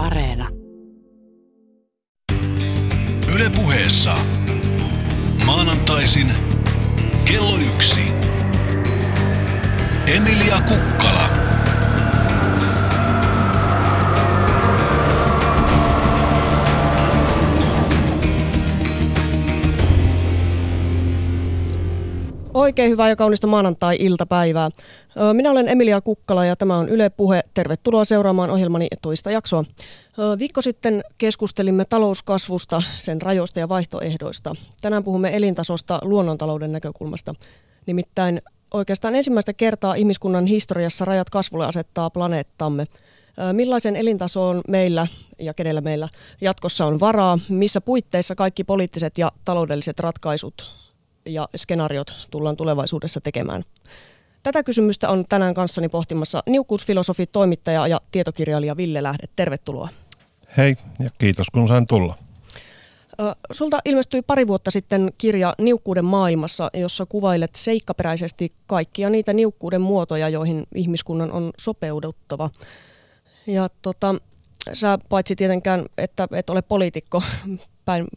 Areena. Yle puheessa. Maanantaisin kello yksi. Emilia Kukkala. Oikein hyvää ja kaunista maanantai-iltapäivää. Minä olen Emilia Kukkala ja tämä on Yle Puhe. Tervetuloa seuraamaan ohjelmani toista jaksoa. Viikko sitten keskustelimme talouskasvusta, sen rajoista ja vaihtoehdoista. Tänään puhumme elintasosta luonnontalouden näkökulmasta. Nimittäin oikeastaan ensimmäistä kertaa ihmiskunnan historiassa rajat kasvulle asettaa planeettamme. Millaisen elintasoon meillä ja kenellä meillä jatkossa on varaa, missä puitteissa kaikki poliittiset ja taloudelliset ratkaisut ja skenaariot tullaan tulevaisuudessa tekemään? Tätä kysymystä on tänään kanssani pohtimassa niukkuusfilosofi, toimittaja ja tietokirjailija Ville Lähde. Tervetuloa. Hei ja kiitos kun sain tulla. Sulta ilmestyi pari vuotta sitten kirja Niukkuuden maailmassa, jossa kuvailet seikkaperäisesti kaikkia niitä niukkuuden muotoja, joihin ihmiskunnan on sopeuduttava. Ja tota, sä paitsi tietenkään, että et ole poliitikko,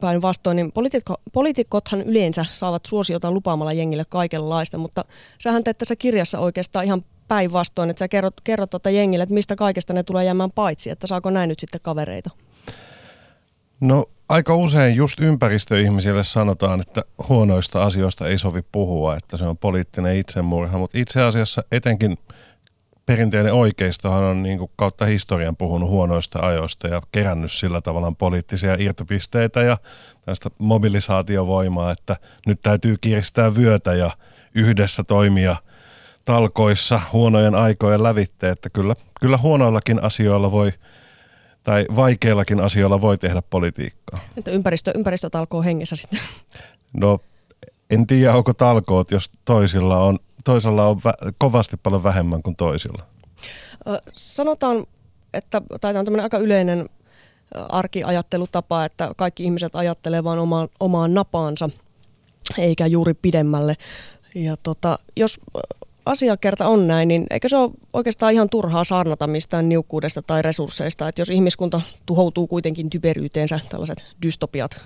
päinvastoin, niin poliitikko, poliitikothan yleensä saavat suosiota lupaamalla jengille kaikenlaista, mutta sähän teet tässä kirjassa oikeastaan ihan päinvastoin, että sä kerrot, kerrot tuota jengille, että mistä kaikesta ne tulee jäämään paitsi, että saako näin nyt sitten kavereita? No aika usein just ympäristöihmisille sanotaan, että huonoista asioista ei sovi puhua, että se on poliittinen itsemurha, mutta itse asiassa etenkin – perinteinen oikeistohan on niin kuin kautta historian puhunut huonoista ajoista ja kerännyt sillä tavalla poliittisia irtopisteitä ja tästä mobilisaatiovoimaa, että nyt täytyy kiristää vyötä ja yhdessä toimia talkoissa huonojen aikojen lävitte, että kyllä, kyllä huonoillakin asioilla voi tai vaikeillakin asioilla voi tehdä politiikkaa. Entä ympäristö, ympäristötalkoo hengessä sitten? No en tiedä, onko talkoot, jos toisilla on toisella on vä- kovasti paljon vähemmän kuin toisilla? Sanotaan, että tämä on tämmöinen aika yleinen arkiajattelutapa, että kaikki ihmiset ajattelee vain omaan, omaan napaansa, eikä juuri pidemmälle. Ja tota, jos asiakerta on näin, niin eikö se ole oikeastaan ihan turhaa saarnata mistään niukkuudesta tai resursseista, että jos ihmiskunta tuhoutuu kuitenkin typeryyteensä, tällaiset dystopiat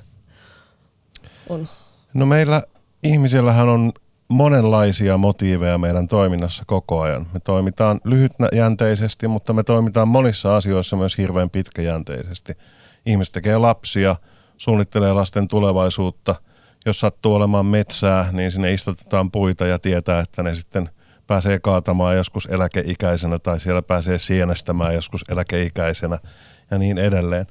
on? No meillä ihmisillähän on monenlaisia motiiveja meidän toiminnassa koko ajan. Me toimitaan lyhytjänteisesti, mutta me toimitaan monissa asioissa myös hirveän pitkäjänteisesti. Ihmiset tekee lapsia, suunnittelee lasten tulevaisuutta. Jos sattuu olemaan metsää, niin sinne istutetaan puita ja tietää, että ne sitten pääsee kaatamaan joskus eläkeikäisenä tai siellä pääsee sienestämään joskus eläkeikäisenä ja niin edelleen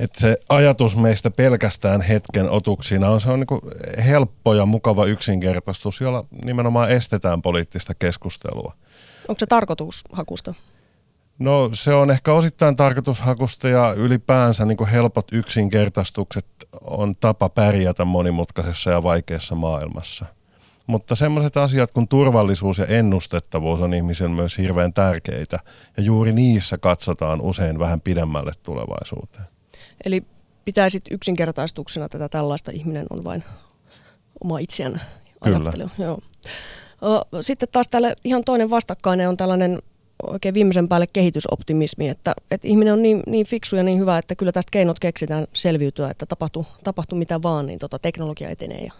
että se ajatus meistä pelkästään hetken otuksina on, se on niin helppo ja mukava yksinkertaistus, jolla nimenomaan estetään poliittista keskustelua. Onko se tarkoitushakusta? No se on ehkä osittain tarkoitushakusta ja ylipäänsä niin helpot yksinkertaistukset on tapa pärjätä monimutkaisessa ja vaikeassa maailmassa. Mutta sellaiset asiat kuin turvallisuus ja ennustettavuus on ihmisen myös hirveän tärkeitä ja juuri niissä katsotaan usein vähän pidemmälle tulevaisuuteen. Eli pitäisit yksinkertaistuksena tätä tällaista ihminen on vain oma itseään ajattelu. Joo. Sitten taas tälle ihan toinen vastakkainen on tällainen oikein viimeisen päälle kehitysoptimismi, että, että ihminen on niin, niin fiksu ja niin hyvä, että kyllä tästä keinot keksitään selviytyä, että tapahtuu, tapahtuu mitä vaan, niin tota, teknologia etenee. Ja...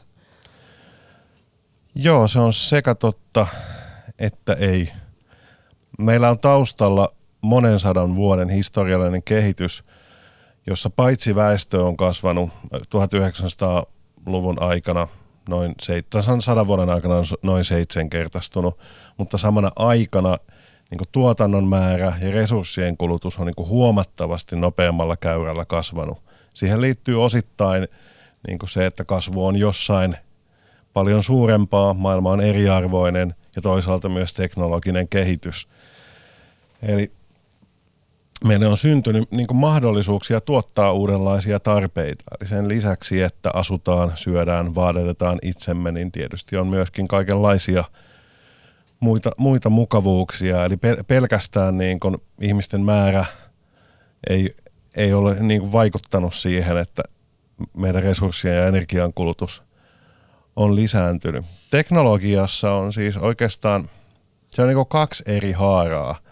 Joo, se on sekä totta, että ei. Meillä on taustalla monen sadan vuoden historiallinen kehitys – jossa paitsi väestö on kasvanut 1900-luvun aikana noin sadan vuoden aikana on noin seitsemänkertaistunut, mutta samana aikana niin tuotannon määrä ja resurssien kulutus on niin huomattavasti nopeammalla käyrällä kasvanut. Siihen liittyy osittain niin se, että kasvu on jossain paljon suurempaa, maailma on eriarvoinen ja toisaalta myös teknologinen kehitys. Eli meille on syntynyt niin mahdollisuuksia tuottaa uudenlaisia tarpeita. Eli sen lisäksi, että asutaan, syödään, vaadetetaan itsemme, niin tietysti on myöskin kaikenlaisia muita, muita mukavuuksia. Eli pelkästään niin kuin ihmisten määrä ei, ei ole niin kuin vaikuttanut siihen, että meidän resurssien ja energian kulutus on lisääntynyt. Teknologiassa on siis oikeastaan, se on niin kaksi eri haaraa –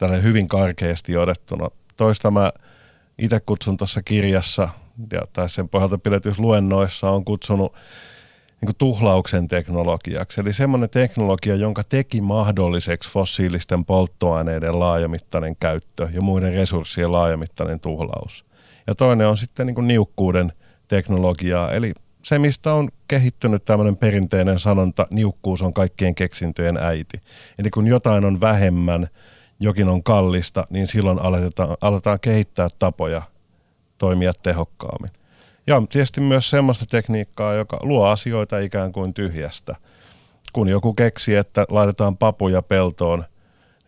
tälle hyvin karkeasti odettuna. toista mä itse kutsun tuossa kirjassa ja tai sen pohjalta pidetyissä luennoissa on kutsunut niin tuhlauksen teknologiaksi. Eli semmoinen teknologia, jonka teki mahdolliseksi fossiilisten polttoaineiden laajamittainen käyttö ja muiden resurssien laajamittainen tuhlaus. Ja toinen on sitten niin niukkuuden teknologiaa, eli se, mistä on kehittynyt tämmöinen perinteinen sanonta, niukkuus on kaikkien keksintöjen äiti. Eli kun jotain on vähemmän, jokin on kallista, niin silloin aletaan, aletaan kehittää tapoja toimia tehokkaammin. Ja tietysti myös semmoista tekniikkaa, joka luo asioita ikään kuin tyhjästä. Kun joku keksi, että laitetaan papuja peltoon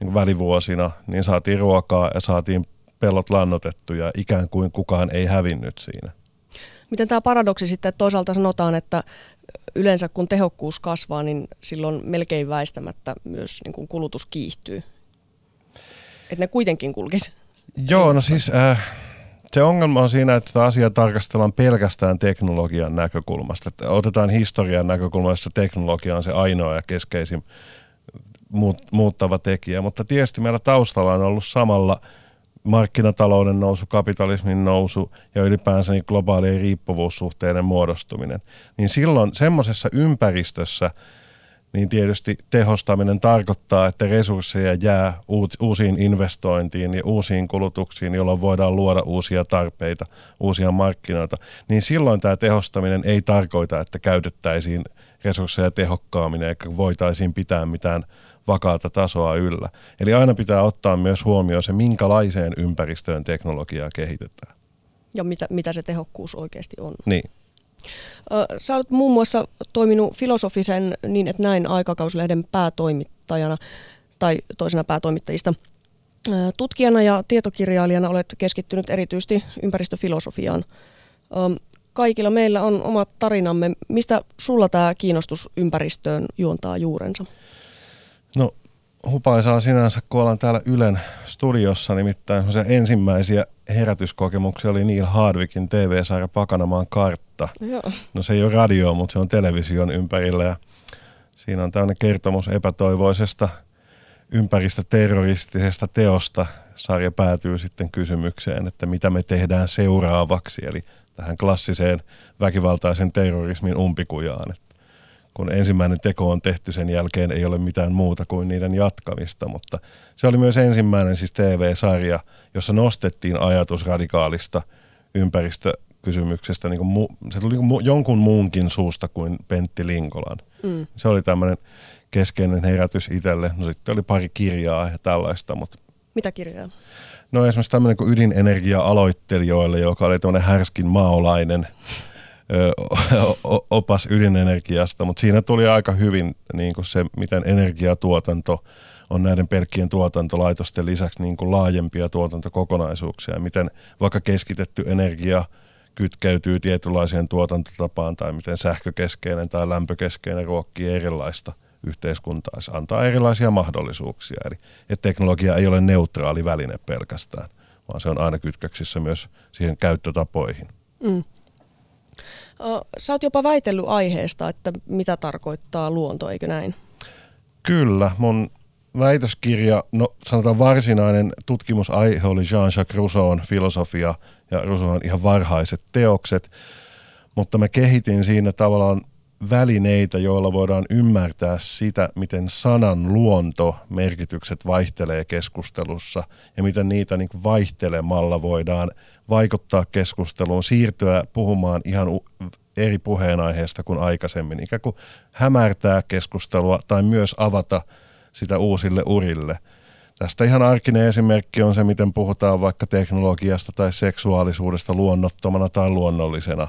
niin välivuosina, niin saatiin ruokaa ja saatiin pellot lannotettuja, ikään kuin kukaan ei hävinnyt siinä. Miten tämä paradoksi sitten, että toisaalta sanotaan, että yleensä kun tehokkuus kasvaa, niin silloin melkein väistämättä myös niin kuin kulutus kiihtyy. Että ne kuitenkin kulkisi. Joo, no siis äh, se ongelma on siinä, että sitä asiaa tarkastellaan pelkästään teknologian näkökulmasta. Että otetaan historian näkökulmasta, jossa teknologia on se ainoa ja keskeisin muut, muuttava tekijä. Mutta tietysti meillä taustalla on ollut samalla markkinatalouden nousu, kapitalismin nousu ja ylipäänsä niin globaalien riippuvuussuhteiden muodostuminen. Niin silloin semmoisessa ympäristössä – niin tietysti tehostaminen tarkoittaa, että resursseja jää uusiin investointiin ja uusiin kulutuksiin, jolloin voidaan luoda uusia tarpeita, uusia markkinoita. Niin silloin tämä tehostaminen ei tarkoita, että käytettäisiin resursseja tehokkaammin eikä voitaisiin pitää mitään vakaata tasoa yllä. Eli aina pitää ottaa myös huomioon se, minkälaiseen ympäristöön teknologiaa kehitetään. Ja mitä, mitä se tehokkuus oikeasti on. Niin. Sä olet muun muassa toiminut filosofisen niin, että näin aikakauslehden päätoimittajana tai toisena päätoimittajista. Tutkijana ja tietokirjailijana olet keskittynyt erityisesti ympäristöfilosofiaan. Kaikilla meillä on omat tarinamme. Mistä sulla tämä kiinnostus ympäristöön juontaa juurensa? No hupaisaa sinänsä, kun ollaan täällä Ylen studiossa, nimittäin se ensimmäisiä herätyskokemuksia oli Neil Hardwickin TV-sarja Pakanamaan kartta. Joo. No se ei ole radio, mutta se on television ympärillä ja siinä on tämmöinen kertomus epätoivoisesta ympäristöterroristisesta teosta. Sarja päätyy sitten kysymykseen, että mitä me tehdään seuraavaksi, eli tähän klassiseen väkivaltaisen terrorismin umpikujaan. Että kun ensimmäinen teko on tehty, sen jälkeen ei ole mitään muuta kuin niiden jatkamista, mutta se oli myös ensimmäinen siis TV-sarja, jossa nostettiin ajatus radikaalista ympäristökysymyksestä, niin kuin se tuli niin jonkun muunkin suusta kuin Pentti Linkolan. Mm. Se oli tämmöinen keskeinen herätys itselle. No sitten oli pari kirjaa ja tällaista, mutta mitä kirjaa? No esimerkiksi tämmöinen kuin ydinenergia-aloittelijoille, joka oli tämmöinen härskin maolainen opas ydinenergiasta, mutta siinä tuli aika hyvin niin kuin se, miten energiatuotanto on näiden pelkkien tuotantolaitosten lisäksi niin kuin laajempia tuotantokokonaisuuksia, miten vaikka keskitetty energia kytkeytyy tietynlaiseen tuotantotapaan tai miten sähkökeskeinen tai lämpökeskeinen ruokkii erilaista yhteiskuntaa. Se antaa erilaisia mahdollisuuksia. Eli että teknologia ei ole neutraali väline pelkästään, vaan se on aina kytköksissä myös siihen käyttötapoihin. Mm. Sä oot jopa väitellyt aiheesta, että mitä tarkoittaa luonto, eikö näin? Kyllä, mun väitöskirja, no sanotaan varsinainen tutkimusaihe oli Jean-Jacques Rousseau'n filosofia ja Rousseau'n ihan varhaiset teokset, mutta mä kehitin siinä tavallaan välineitä, joilla voidaan ymmärtää sitä, miten sanan luonto merkitykset vaihtelee keskustelussa ja miten niitä niin vaihtelemalla voidaan vaikuttaa keskusteluun, siirtyä puhumaan ihan eri puheenaiheesta kuin aikaisemmin, ikään kuin hämärtää keskustelua tai myös avata sitä uusille urille. Tästä ihan arkinen esimerkki on se, miten puhutaan vaikka teknologiasta tai seksuaalisuudesta luonnottomana tai luonnollisena.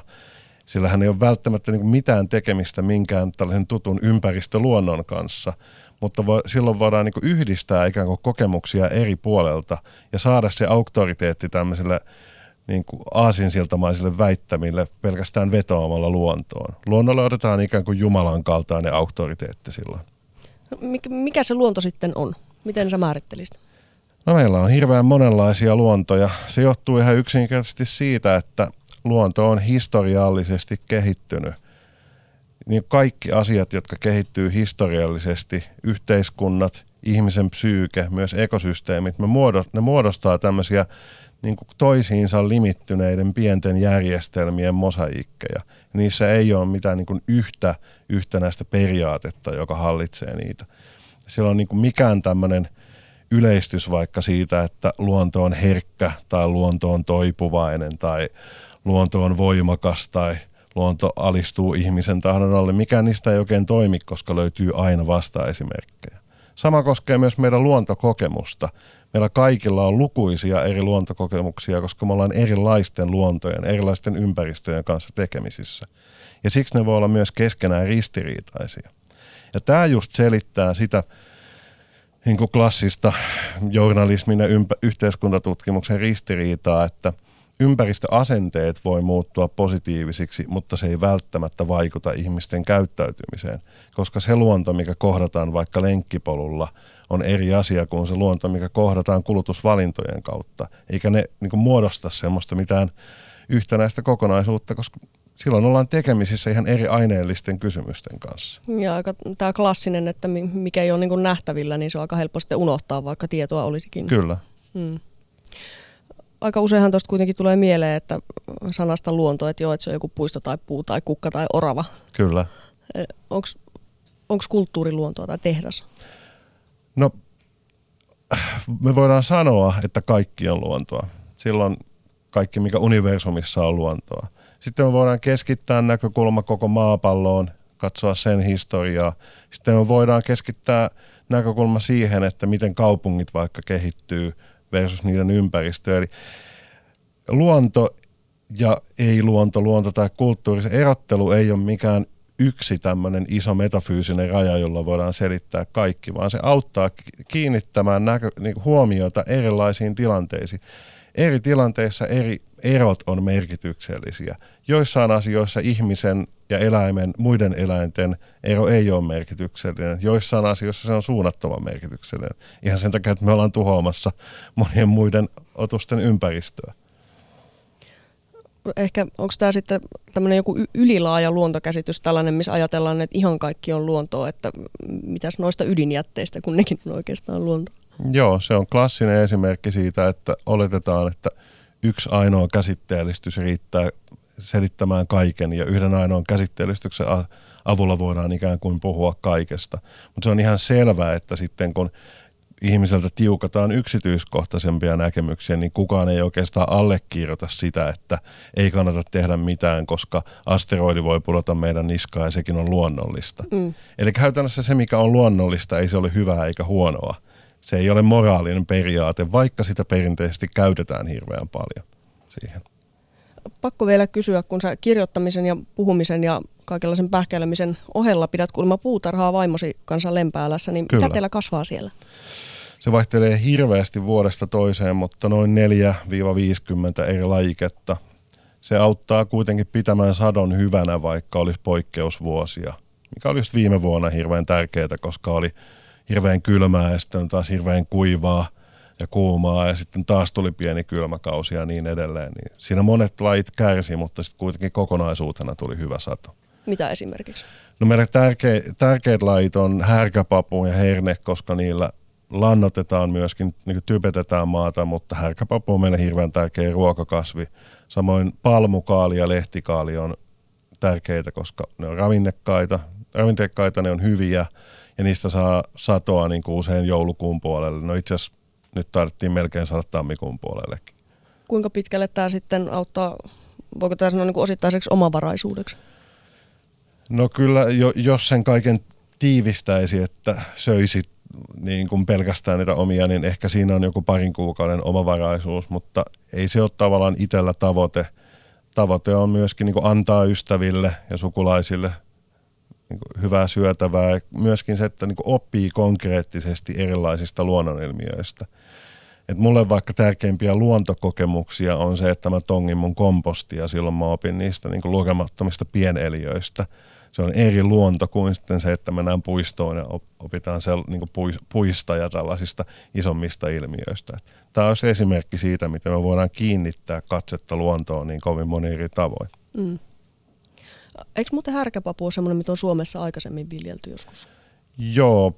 Sillä hän ei ole välttämättä niin mitään tekemistä minkään tällaisen tutun ympäristöluonnon kanssa, mutta vo, silloin voidaan niin yhdistää ikään kuin kokemuksia eri puolelta ja saada se auktoriteetti tämmöiselle niin kuin aasinsiltamaisille väittämille pelkästään vetoamalla luontoon. Luonnolle otetaan ikään kuin Jumalan kaltainen auktoriteetti silloin. No, mikä se luonto sitten on? Miten sä määrittelisit? No meillä on hirveän monenlaisia luontoja. Se johtuu ihan yksinkertaisesti siitä, että luonto on historiallisesti kehittynyt. Niin kaikki asiat, jotka kehittyy historiallisesti, yhteiskunnat, ihmisen psyyke, myös ekosysteemit, me muodostaa, ne muodostaa tämmöisiä niin kuin toisiinsa limittyneiden pienten järjestelmien mosaikkeja. Niissä ei ole mitään niin kuin yhtä yhtenäistä periaatetta, joka hallitsee niitä. Siellä on niin kuin mikään tämmöinen yleistys vaikka siitä, että luonto on herkkä tai luonto on toipuvainen tai luonto on voimakas tai luonto alistuu ihmisen tahdon alle. Mikään niistä ei oikein toimi, koska löytyy aina vasta-esimerkkejä. Sama koskee myös meidän luontokokemusta. Meillä kaikilla on lukuisia eri luontokokemuksia, koska me ollaan erilaisten luontojen, erilaisten ympäristöjen kanssa tekemisissä. Ja siksi ne voi olla myös keskenään ristiriitaisia. Ja tämä just selittää sitä niin kuin klassista journalismin ja ympä- yhteiskuntatutkimuksen ristiriitaa, että ympäristöasenteet voi muuttua positiivisiksi, mutta se ei välttämättä vaikuta ihmisten käyttäytymiseen, koska se luonto, mikä kohdataan vaikka lenkkipolulla, on eri asia kuin se luonto, mikä kohdataan kulutusvalintojen kautta, eikä ne niin kuin muodosta semmoista mitään yhtenäistä kokonaisuutta, koska silloin ollaan tekemisissä ihan eri aineellisten kysymysten kanssa. Ja aika tämä klassinen, että mikä ei ole niin nähtävillä, niin se on aika helppo sitten unohtaa, vaikka tietoa olisikin. Kyllä. Hmm. Aika useinhan tuosta kuitenkin tulee mieleen, että sanasta luonto, että joo, että se on joku puisto tai puu tai kukka tai orava. Kyllä. E, Onko kulttuuriluontoa tai tehdas? No, me voidaan sanoa, että kaikki on luontoa. Silloin kaikki, mikä universumissa on luontoa. Sitten me voidaan keskittää näkökulma koko maapalloon, katsoa sen historiaa. Sitten me voidaan keskittää näkökulma siihen, että miten kaupungit vaikka kehittyy versus niiden ympäristö. Eli luonto ja ei-luonto, luonto tai kulttuuri, se erottelu ei ole mikään yksi tämmöinen iso metafyysinen raja, jolla voidaan selittää kaikki, vaan se auttaa kiinnittämään näkö, niin huomiota erilaisiin tilanteisiin. Eri tilanteissa eri erot on merkityksellisiä. Joissain asioissa ihmisen ja eläimen, muiden eläinten ero ei ole merkityksellinen. Joissain asioissa se on suunnattoman merkityksellinen. Ihan sen takia, että me ollaan tuhoamassa monien muiden otusten ympäristöä. Ehkä onko tämä sitten tämmöinen joku ylilaaja luontokäsitys tällainen, missä ajatellaan, että ihan kaikki on luontoa, että mitäs noista ydinjätteistä, kun nekin on oikeastaan luontoa? Joo, se on klassinen esimerkki siitä, että oletetaan, että yksi ainoa käsitteellistys riittää selittämään kaiken ja yhden ainoan käsitteellistyksen avulla voidaan ikään kuin puhua kaikesta. Mutta se on ihan selvää, että sitten kun ihmiseltä tiukataan yksityiskohtaisempia näkemyksiä, niin kukaan ei oikeastaan allekirjoita sitä, että ei kannata tehdä mitään, koska asteroidi voi pudota meidän niskaan ja sekin on luonnollista. Mm. Eli käytännössä se, mikä on luonnollista, ei se ole hyvää eikä huonoa se ei ole moraalinen periaate, vaikka sitä perinteisesti käytetään hirveän paljon siihen. Pakko vielä kysyä, kun sä kirjoittamisen ja puhumisen ja kaikenlaisen pähkäilemisen ohella pidät kuulemma puutarhaa vaimosi kanssa Lempäälässä, niin Kyllä. mitä teillä kasvaa siellä? Se vaihtelee hirveästi vuodesta toiseen, mutta noin 4-50 eri lajiketta. Se auttaa kuitenkin pitämään sadon hyvänä, vaikka olisi poikkeusvuosia, mikä oli just viime vuonna hirveän tärkeää, koska oli hirveän kylmää ja sitten taas hirveän kuivaa ja kuumaa ja sitten taas tuli pieni kylmäkausi ja niin edelleen. Niin siinä monet lajit kärsi, mutta sitten kuitenkin kokonaisuutena tuli hyvä sato. Mitä esimerkiksi? No meidän tärkeä, tärkeät lajit on härkäpapu ja herne, koska niillä lannotetaan myöskin, niin typetetään maata, mutta härkäpapu on meille hirveän tärkeä ruokakasvi. Samoin palmukaali ja lehtikaali on tärkeitä, koska ne on ravinnekkaita, ravinteikkaita, ne on hyviä ja niistä saa satoa niin kuin usein joulukuun puolelle. No itse asiassa nyt tarvittiin melkein saada tammikuun puolellekin. Kuinka pitkälle tämä sitten auttaa, voiko tämä sanoa niin osittaiseksi omavaraisuudeksi? No kyllä, jo, jos sen kaiken tiivistäisi, että söisit niin kuin pelkästään niitä omia, niin ehkä siinä on joku parin kuukauden omavaraisuus, mutta ei se ole tavallaan itsellä tavoite. Tavoite on myöskin niin kuin antaa ystäville ja sukulaisille niin kuin hyvää syötävää. Myöskin se, että niin kuin oppii konkreettisesti erilaisista luonnonilmiöistä. Et mulle vaikka tärkeimpiä luontokokemuksia on se, että mä tongin mun kompostia, silloin mä opin niistä niin kuin lukemattomista pieneliöistä. Se on eri luonto kuin sitten se, että mennään puistoon ja opitaan sel, niin kuin puista ja tällaisista isommista ilmiöistä. Tämä olisi esimerkki siitä, miten me voidaan kiinnittää katsetta luontoon niin kovin moni eri tavoin. Mm. Eikö muuten härkäpapu ole semmoinen, mitä on Suomessa aikaisemmin viljelty joskus? Joo,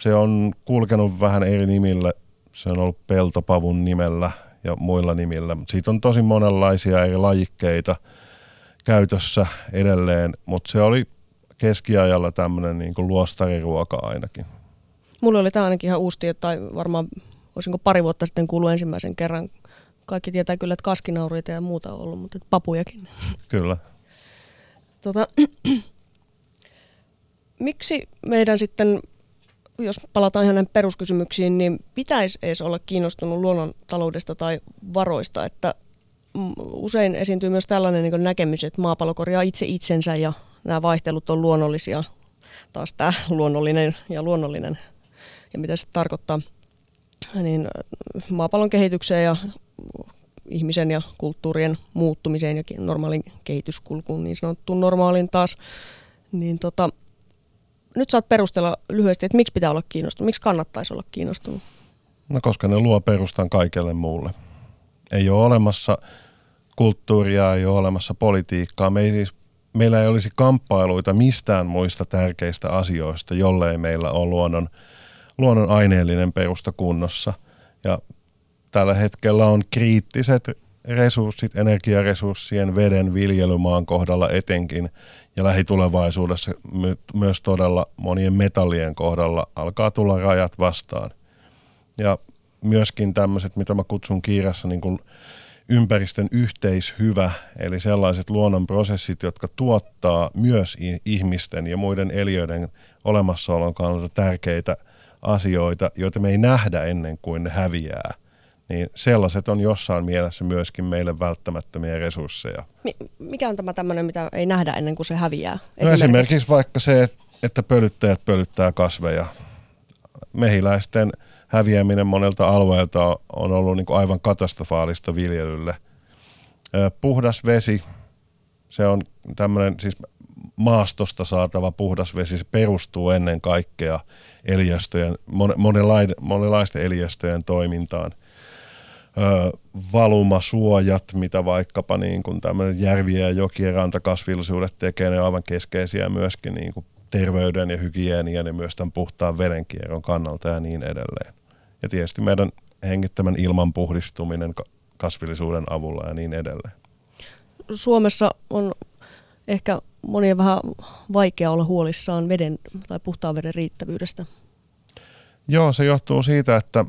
se on kulkenut vähän eri nimillä. Se on ollut peltopavun nimellä ja muilla nimillä. Siitä on tosi monenlaisia eri lajikkeita käytössä edelleen, mutta se oli keskiajalla tämmöinen niin kuin luostariruoka ainakin. Mulla oli tämä ainakin ihan uusi tieto, tai varmaan olisinko pari vuotta sitten kuullut ensimmäisen kerran. Kaikki tietää kyllä, että kaskinaureita ja muuta on ollut, mutta papujakin. Kyllä. Tota, miksi meidän sitten, jos palataan ihan näihin peruskysymyksiin, niin pitäisi edes olla kiinnostunut luonnontaloudesta tai varoista, että usein esiintyy myös tällainen niin näkemys, että maapallo korjaa itse itsensä ja nämä vaihtelut on luonnollisia. Taas tämä luonnollinen ja luonnollinen ja mitä se tarkoittaa. Niin maapallon kehitykseen ja ihmisen ja kulttuurien muuttumiseen ja normaalin kehityskulkuun, niin sanottuun normaalin taas. Niin tota, nyt saat perustella lyhyesti, että miksi pitää olla kiinnostunut, miksi kannattaisi olla kiinnostunut? No koska ne luo perustan kaikelle muulle. Ei ole olemassa kulttuuria, ei ole olemassa politiikkaa. Me ei siis, meillä ei olisi kamppailuita mistään muista tärkeistä asioista, jollei meillä ole luonnon, luonnon aineellinen perusta kunnossa. Ja tällä hetkellä on kriittiset resurssit, energiaresurssien, veden, viljelymaan kohdalla etenkin, ja lähitulevaisuudessa my- myös todella monien metallien kohdalla alkaa tulla rajat vastaan. Ja myöskin tämmöiset, mitä mä kutsun kiirassa niin kuin ympäristön yhteishyvä, eli sellaiset luonnonprosessit, jotka tuottaa myös ihmisten ja muiden eliöiden olemassaolon kannalta tärkeitä asioita, joita me ei nähdä ennen kuin ne häviää – niin sellaiset on jossain mielessä myöskin meille välttämättömiä resursseja. Mikä on tämä tämmöinen, mitä ei nähdä ennen kuin se häviää? Esimerkiksi, no esimerkiksi vaikka se, että pölyttäjät pölyttää kasveja. Mehiläisten häviäminen monelta alueelta on ollut niin kuin aivan katastrofaalista viljelylle. Puhdas vesi, se on tämmöinen siis maastosta saatava puhdas vesi, se perustuu ennen kaikkea eliöstöjen, monenlaisten eliöstöjen toimintaan – ö, valumasuojat, mitä vaikkapa niin kuin tämmöinen järviä ja jokien rantakasvillisuudet tekee, ne on aivan keskeisiä myöskin niin kuin terveyden ja hygienian ja myös tämän puhtaan vedenkierron kannalta ja niin edelleen. Ja tietysti meidän hengittämän ilman puhdistuminen kasvillisuuden avulla ja niin edelleen. Suomessa on ehkä monien vähän vaikea olla huolissaan veden tai puhtaan veden riittävyydestä. Joo, se johtuu siitä, että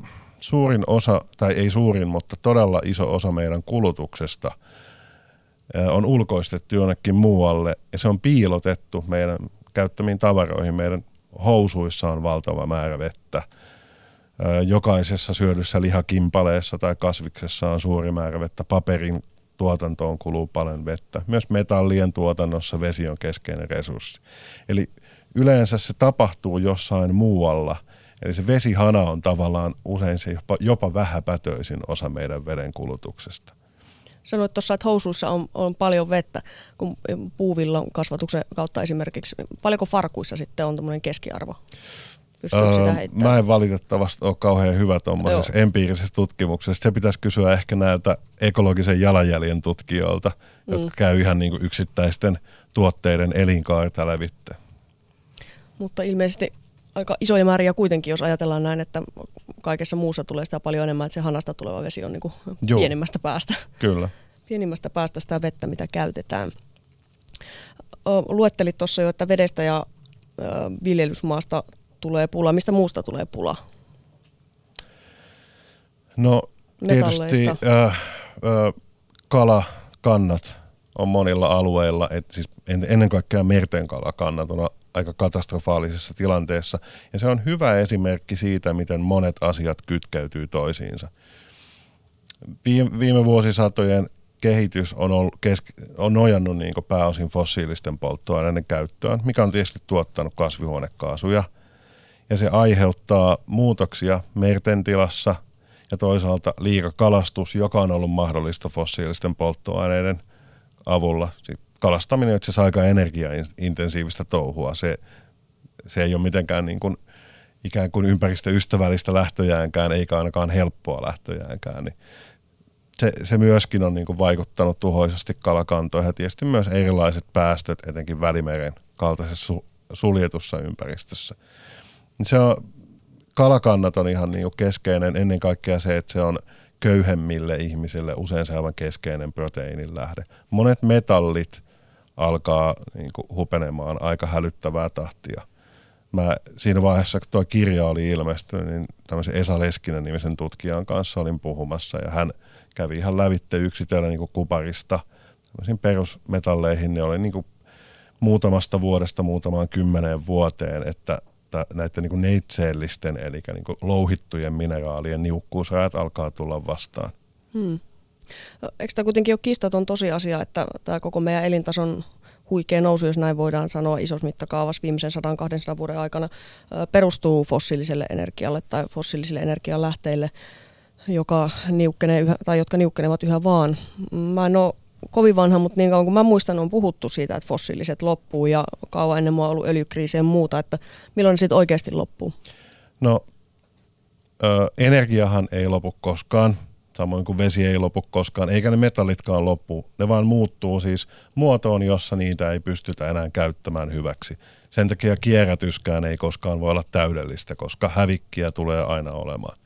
suurin osa, tai ei suurin, mutta todella iso osa meidän kulutuksesta on ulkoistettu jonnekin muualle ja se on piilotettu meidän käyttämiin tavaroihin. Meidän housuissa on valtava määrä vettä. Jokaisessa syödyssä lihakimpaleessa tai kasviksessa on suuri määrä vettä. Paperin tuotantoon kuluu paljon vettä. Myös metallien tuotannossa vesi on keskeinen resurssi. Eli yleensä se tapahtuu jossain muualla – Eli se vesihana on tavallaan usein se jopa, jopa vähäpätöisin osa meidän veden kulutuksesta. Sanoit tuossa, että housuissa on, on paljon vettä, kun puuvillon kasvatuksen kautta esimerkiksi. Paljonko farkuissa sitten on tämmöinen keskiarvo? Öö, sitä Mä en valitettavasti ole kauhean hyvä tuommoisessa empiirisessä tutkimuksessa. Se pitäisi kysyä ehkä näiltä ekologisen jalanjäljen tutkijoilta, mm. jotka käy ihan niin kuin yksittäisten tuotteiden elinkaarta lävitte. Mutta ilmeisesti aika isoja määriä kuitenkin, jos ajatellaan näin, että kaikessa muussa tulee sitä paljon enemmän, että se hanasta tuleva vesi on niin kuin pienimmästä päästä. Kyllä. Pienimmästä päästä sitä vettä, mitä käytetään. Luettelit tuossa jo, että vedestä ja viljelysmaasta tulee pula. Mistä muusta tulee pula? No tietysti äh, äh, kalakannat on monilla alueilla, et siis ennen kaikkea merten kalakannat on aika katastrofaalisessa tilanteessa. Ja se on hyvä esimerkki siitä, miten monet asiat kytkeytyy toisiinsa. Viime, vuosisatojen kehitys on, ollut, kesk, on nojannut niin pääosin fossiilisten polttoaineiden käyttöön, mikä on tietysti tuottanut kasvihuonekaasuja. Ja se aiheuttaa muutoksia merten tilassa ja toisaalta liikakalastus, joka on ollut mahdollista fossiilisten polttoaineiden avulla. Sitten kalastaminen on itse asiassa aika energiaintensiivistä touhua. Se, se ei ole mitenkään niin kuin, ikään kuin ympäristöystävällistä lähtöjäänkään, eikä ainakaan helppoa lähtöjäänkään. Niin se, se myöskin on niin kuin vaikuttanut tuhoisasti kalakantoihin ja tietysti myös erilaiset päästöt, etenkin Välimeren kaltaisessa su, suljetussa ympäristössä. Se on, kalakannat on ihan niin kuin keskeinen ennen kaikkea se, että se on köyhemmille ihmisille usein se aivan keskeinen proteiinin lähde. Monet metallit alkaa niin kuin, hupenemaan aika hälyttävää tahtia. Mä siinä vaiheessa, kun tuo kirja oli ilmestynyt, niin tämmöisen Esa Leskinen nimisen tutkijan kanssa olin puhumassa ja hän kävi ihan lävitte yksitellen niin kuparista perusmetalleihin. Ne oli niin kuin muutamasta vuodesta muutamaan kymmeneen vuoteen, että näiden niin neitseellisten, eli niin louhittujen mineraalien niukkuusrajat alkaa tulla vastaan. Hmm. Eikö tämä kuitenkin ole kistaton tosiasia, että tämä koko meidän elintason huikea nousu, jos näin voidaan sanoa isossa mittakaavassa viimeisen 100-200 vuoden aikana, perustuu fossiiliselle energialle tai fossiilisille energialähteille, joka niukkenee yhä, tai jotka niukkenevat yhä vaan. Mä en ole kovin vanha, mutta niin kauan kuin mä muistan, on puhuttu siitä, että fossiiliset loppuu ja kauan ennen mua on ollut öljykriisi ja muuta, että milloin ne sitten oikeasti loppuu? No, ö, energiahan ei lopu koskaan, samoin kuin vesi ei lopu koskaan, eikä ne metallitkaan loppu. Ne vaan muuttuu siis muotoon, jossa niitä ei pystytä enää käyttämään hyväksi. Sen takia kierrätyskään ei koskaan voi olla täydellistä, koska hävikkiä tulee aina olemaan.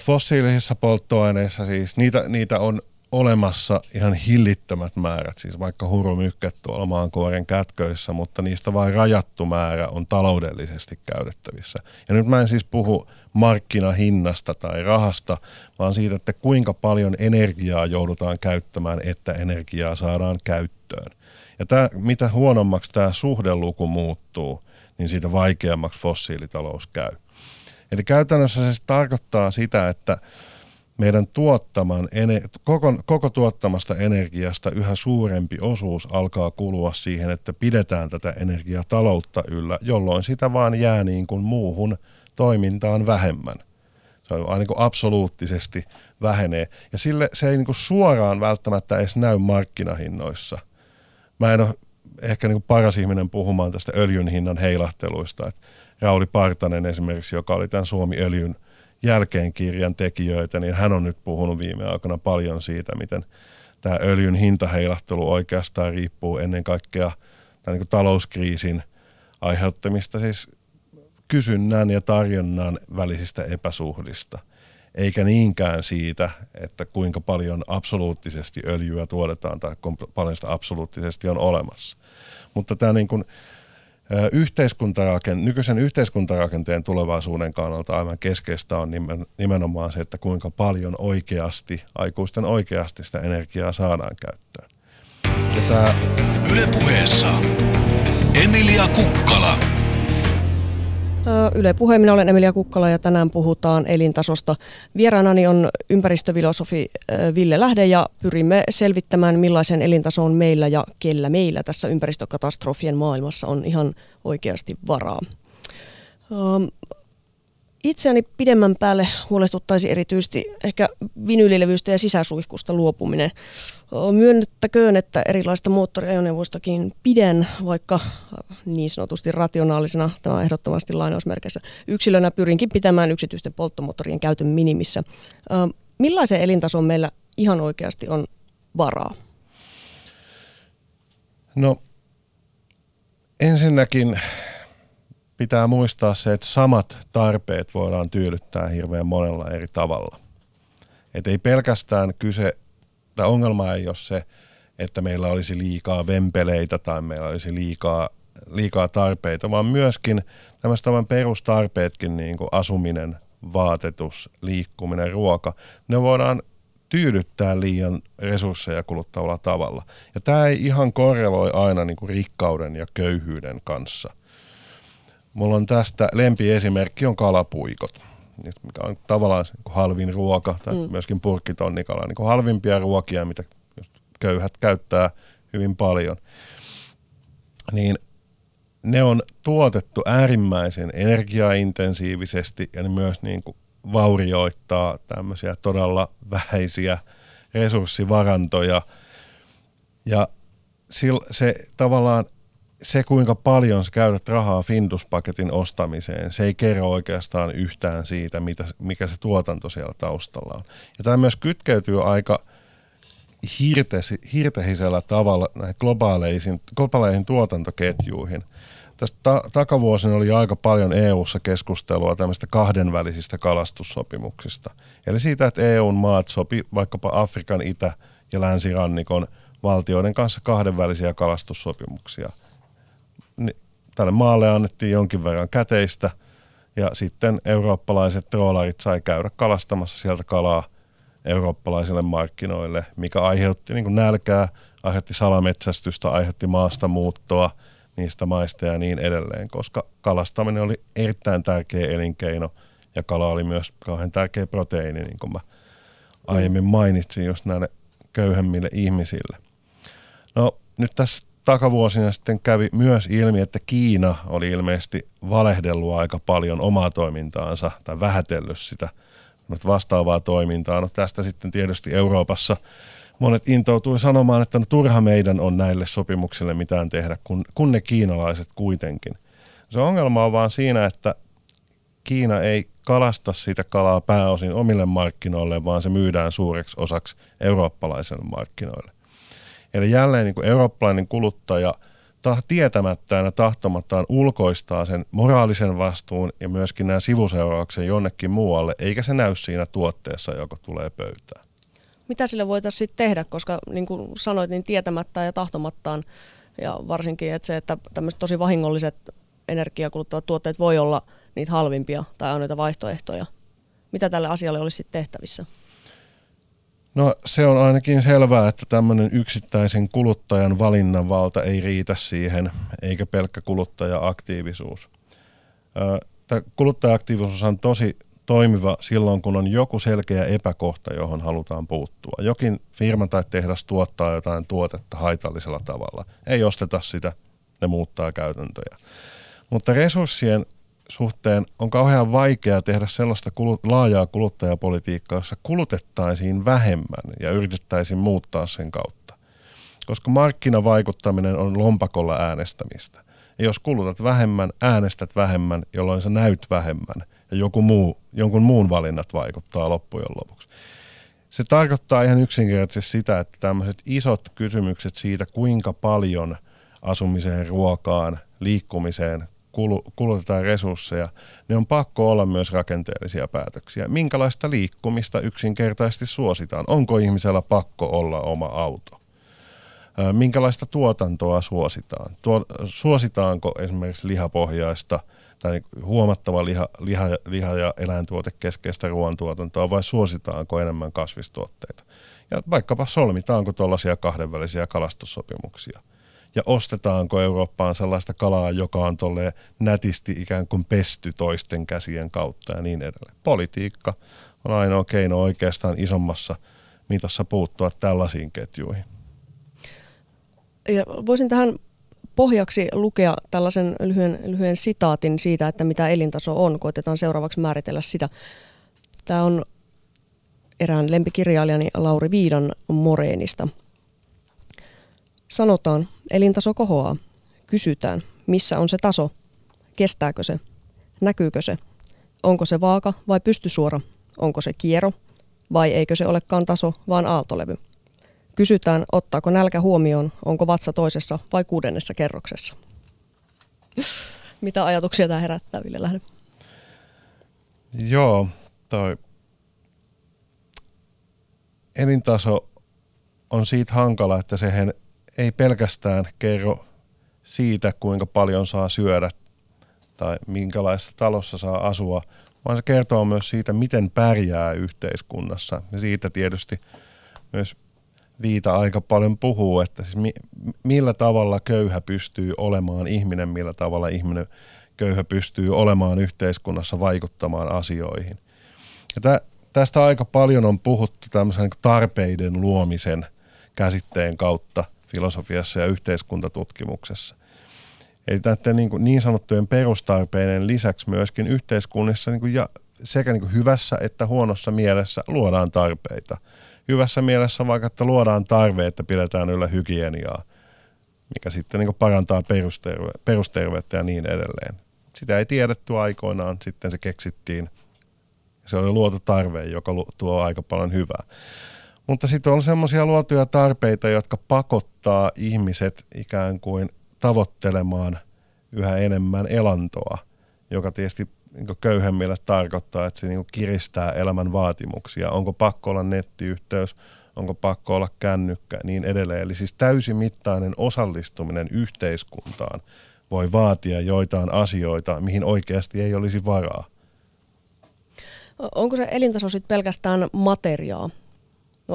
Fossiilisissa polttoaineissa siis, niitä, niitä on olemassa ihan hillittömät määrät, siis vaikka hurumykket tuolla maankuoren kätköissä, mutta niistä vain rajattu määrä on taloudellisesti käytettävissä. Ja nyt mä en siis puhu markkinahinnasta tai rahasta, vaan siitä, että kuinka paljon energiaa joudutaan käyttämään, että energiaa saadaan käyttöön. Ja tämä, mitä huonommaksi tämä suhdeluku muuttuu, niin siitä vaikeammaksi fossiilitalous käy. Eli käytännössä se siis tarkoittaa sitä, että meidän tuottaman, koko, koko tuottamasta energiasta yhä suurempi osuus alkaa kulua siihen, että pidetään tätä energiataloutta yllä, jolloin sitä vaan jää niin kuin muuhun toimintaan vähemmän. Se on niin kuin absoluuttisesti vähenee. Ja sille se ei niin kuin suoraan välttämättä edes näy markkinahinnoissa. Mä en ole ehkä niin kuin paras ihminen puhumaan tästä öljyn hinnan heilahteluista. Että Rauli Partanen esimerkiksi, joka oli tämän Suomi-öljyn – jälkeenkirjan tekijöitä, niin hän on nyt puhunut viime aikoina paljon siitä, miten tämä öljyn hintaheilahtelu oikeastaan riippuu ennen kaikkea tämän niin talouskriisin aiheuttamista siis kysynnän ja tarjonnan välisistä epäsuhdista, eikä niinkään siitä, että kuinka paljon absoluuttisesti öljyä tuotetaan tai kuinka paljon sitä absoluuttisesti on olemassa. Mutta tämä niin kuin, yhteiskuntaraken, nykyisen yhteiskuntarakenteen tulevaisuuden kannalta aivan keskeistä on nimenomaan se, että kuinka paljon oikeasti, aikuisten oikeasti sitä energiaa saadaan käyttöön. Ja tämä... Yle puheessa Emilia Kukkala. Yle Puhe, minä olen Emilia Kukkala ja tänään puhutaan elintasosta. Vieraanani on ympäristöfilosofi Ville Lähde ja pyrimme selvittämään millaisen elintason meillä ja kellä meillä tässä ympäristökatastrofien maailmassa on ihan oikeasti varaa. Itseäni pidemmän päälle huolestuttaisi erityisesti ehkä vinyylilevyistä ja sisäsuihkusta luopuminen. Myönnettäköön, että erilaista moottoriajoneuvoistakin pidän, vaikka niin sanotusti rationaalisena, tämä on ehdottomasti lainausmerkeissä, yksilönä pyrinkin pitämään yksityisten polttomoottorien käytön minimissä. Millaisen elintason meillä ihan oikeasti on varaa? No ensinnäkin pitää muistaa se, että samat tarpeet voidaan tyydyttää hirveän monella eri tavalla. Et ei pelkästään kyse, tai ongelma ei ole se, että meillä olisi liikaa vempeleitä tai meillä olisi liikaa, liikaa tarpeita, vaan myöskin tämmöiset perustarpeetkin, niin kuin asuminen, vaatetus, liikkuminen, ruoka, ne voidaan tyydyttää liian resursseja kuluttavalla tavalla. Ja tämä ei ihan korreloi aina niin kuin rikkauden ja köyhyyden kanssa – Mulla on tästä lempiesimerkki on kalapuikot, mikä on tavallaan halvin ruoka, tai mm. myöskin purkkitonnikala, niin halvimpia ruokia, mitä köyhät käyttää hyvin paljon. Niin ne on tuotettu äärimmäisen energiaintensiivisesti ja ne myös niin kuin vaurioittaa tämmöisiä todella vähäisiä resurssivarantoja. Ja se tavallaan se, kuinka paljon sä käytät rahaa Findus-paketin ostamiseen, se ei kerro oikeastaan yhtään siitä, mitä, mikä se tuotanto siellä taustalla on. Ja tämä myös kytkeytyy aika hirtesi, hirtehisellä tavalla näihin globaaleihin, globaaleihin tuotantoketjuihin. Tästä ta- takavuosina oli aika paljon EU-ssa keskustelua tämmöistä kahdenvälisistä kalastussopimuksista. Eli siitä, että EUn maat sopi vaikkapa Afrikan itä- ja länsirannikon valtioiden kanssa kahdenvälisiä kalastussopimuksia. Tälle maalle annettiin jonkin verran käteistä ja sitten eurooppalaiset troolarit sai käydä kalastamassa sieltä kalaa eurooppalaisille markkinoille, mikä aiheutti niin nälkää, aiheutti salametsästystä, aiheutti maasta muuttoa – niistä maista ja niin edelleen, koska kalastaminen oli erittäin tärkeä elinkeino ja kala oli myös kauhean tärkeä proteiini, niin kuin mä aiemmin mainitsin just näille köyhemmille ihmisille. No nyt tässä takavuosina sitten kävi myös ilmi, että Kiina oli ilmeisesti valehdellut aika paljon omaa toimintaansa tai vähätellyt sitä vastaavaa toimintaa. No tästä sitten tietysti Euroopassa – monet intoutui sanomaan, että no turha meidän on näille sopimuksille mitään tehdä, kun, kun ne kiinalaiset kuitenkin. Se ongelma on vaan siinä, että Kiina ei kalasta sitä kalaa pääosin omille markkinoille, vaan se myydään suureksi osaksi eurooppalaisille markkinoille. Eli jälleen niin kuin eurooppalainen kuluttaja tah- tietämättään ja tahtomattaan ulkoistaa sen moraalisen vastuun ja myöskin nämä sivuseurauksen jonnekin muualle, eikä se näy siinä tuotteessa, joka tulee pöytään mitä sille voitaisiin tehdä, koska niin kuin sanoit, niin tietämättä ja tahtomattaan ja varsinkin että se, että tämmöiset tosi vahingolliset energiakuluttavat tuotteet voi olla niitä halvimpia tai ainoita vaihtoehtoja. Mitä tälle asialle olisi tehtävissä? No se on ainakin selvää, että tämmöinen yksittäisen kuluttajan valinnanvalta ei riitä siihen, eikä pelkkä kuluttaja-aktiivisuus. Tämä kuluttaja-aktiivisuus on tosi toimiva silloin, kun on joku selkeä epäkohta, johon halutaan puuttua. Jokin firma tai tehdas tuottaa jotain tuotetta haitallisella tavalla. Ei osteta sitä, ne muuttaa käytäntöjä. Mutta resurssien suhteen on kauhean vaikea tehdä sellaista kulut, laajaa kuluttajapolitiikkaa, jossa kulutettaisiin vähemmän ja yritettäisiin muuttaa sen kautta. Koska markkinavaikuttaminen on lompakolla äänestämistä. Ja jos kulutat vähemmän, äänestät vähemmän, jolloin sä näyt vähemmän ja joku muu, jonkun muun valinnat vaikuttaa loppujen lopuksi. Se tarkoittaa ihan yksinkertaisesti sitä, että tämmöiset isot kysymykset siitä, kuinka paljon asumiseen, ruokaan, liikkumiseen kulutetaan resursseja, ne on pakko olla myös rakenteellisia päätöksiä. Minkälaista liikkumista yksinkertaisesti suositaan? Onko ihmisellä pakko olla oma auto? Minkälaista tuotantoa suositaan? Tuo, suositaanko esimerkiksi lihapohjaista – tai huomattava liha, liha, liha- ja eläintuotekeskeistä ruoantuotantoa vai suositaanko enemmän kasvistuotteita. Ja vaikkapa solmitaanko tuollaisia kahdenvälisiä kalastussopimuksia. Ja ostetaanko Eurooppaan sellaista kalaa, joka on tolleen nätisti ikään kuin pesty toisten käsien kautta ja niin edelleen. Politiikka on ainoa keino oikeastaan isommassa mitassa puuttua tällaisiin ketjuihin. Ja voisin tähän pohjaksi lukea tällaisen lyhyen, lyhyen sitaatin siitä, että mitä elintaso on. Koitetaan seuraavaksi määritellä sitä. Tämä on erään lempikirjailijani Lauri Viidan Moreenista. Sanotaan, elintaso kohoaa. Kysytään, missä on se taso? Kestääkö se? Näkyykö se? Onko se vaaka vai pystysuora? Onko se kiero? Vai eikö se olekaan taso, vaan aaltolevy? Kysytään, ottaako nälkä huomioon, onko vatsa toisessa vai kuudennessa kerroksessa. Mitä ajatuksia tämä herättää, Ville Lähde? Joo, toi elintaso on siitä hankala, että sehän ei pelkästään kerro siitä, kuinka paljon saa syödä tai minkälaisessa talossa saa asua, vaan se kertoo myös siitä, miten pärjää yhteiskunnassa. Ja siitä tietysti myös Viita aika paljon puhuu, että siis mi, millä tavalla köyhä pystyy olemaan ihminen, millä tavalla ihminen köyhä pystyy olemaan yhteiskunnassa vaikuttamaan asioihin. Ja tä, tästä aika paljon on puhuttu tämmöisen tarpeiden luomisen käsitteen kautta filosofiassa ja yhteiskuntatutkimuksessa. Eli näiden niin, kuin niin sanottujen perustarpeiden lisäksi myöskin yhteiskunnissa niin kuin ja sekä niin kuin hyvässä että huonossa mielessä luodaan tarpeita – hyvässä mielessä vaikka, että luodaan tarve, että pidetään yllä hygieniaa, mikä sitten niin parantaa perusterve- perusterveyttä ja niin edelleen. Sitä ei tiedetty aikoinaan, sitten se keksittiin. Se oli luotu tarve, joka tuo aika paljon hyvää. Mutta sitten on semmoisia luotuja tarpeita, jotka pakottaa ihmiset ikään kuin tavoittelemaan yhä enemmän elantoa, joka tietysti niin köyhemmille tarkoittaa, että se niin kiristää elämän vaatimuksia. Onko pakko olla nettiyhteys, onko pakko olla kännykkä, niin edelleen. Eli siis täysimittainen osallistuminen yhteiskuntaan voi vaatia joitain asioita, mihin oikeasti ei olisi varaa. Onko se elintaso sitten pelkästään materiaa?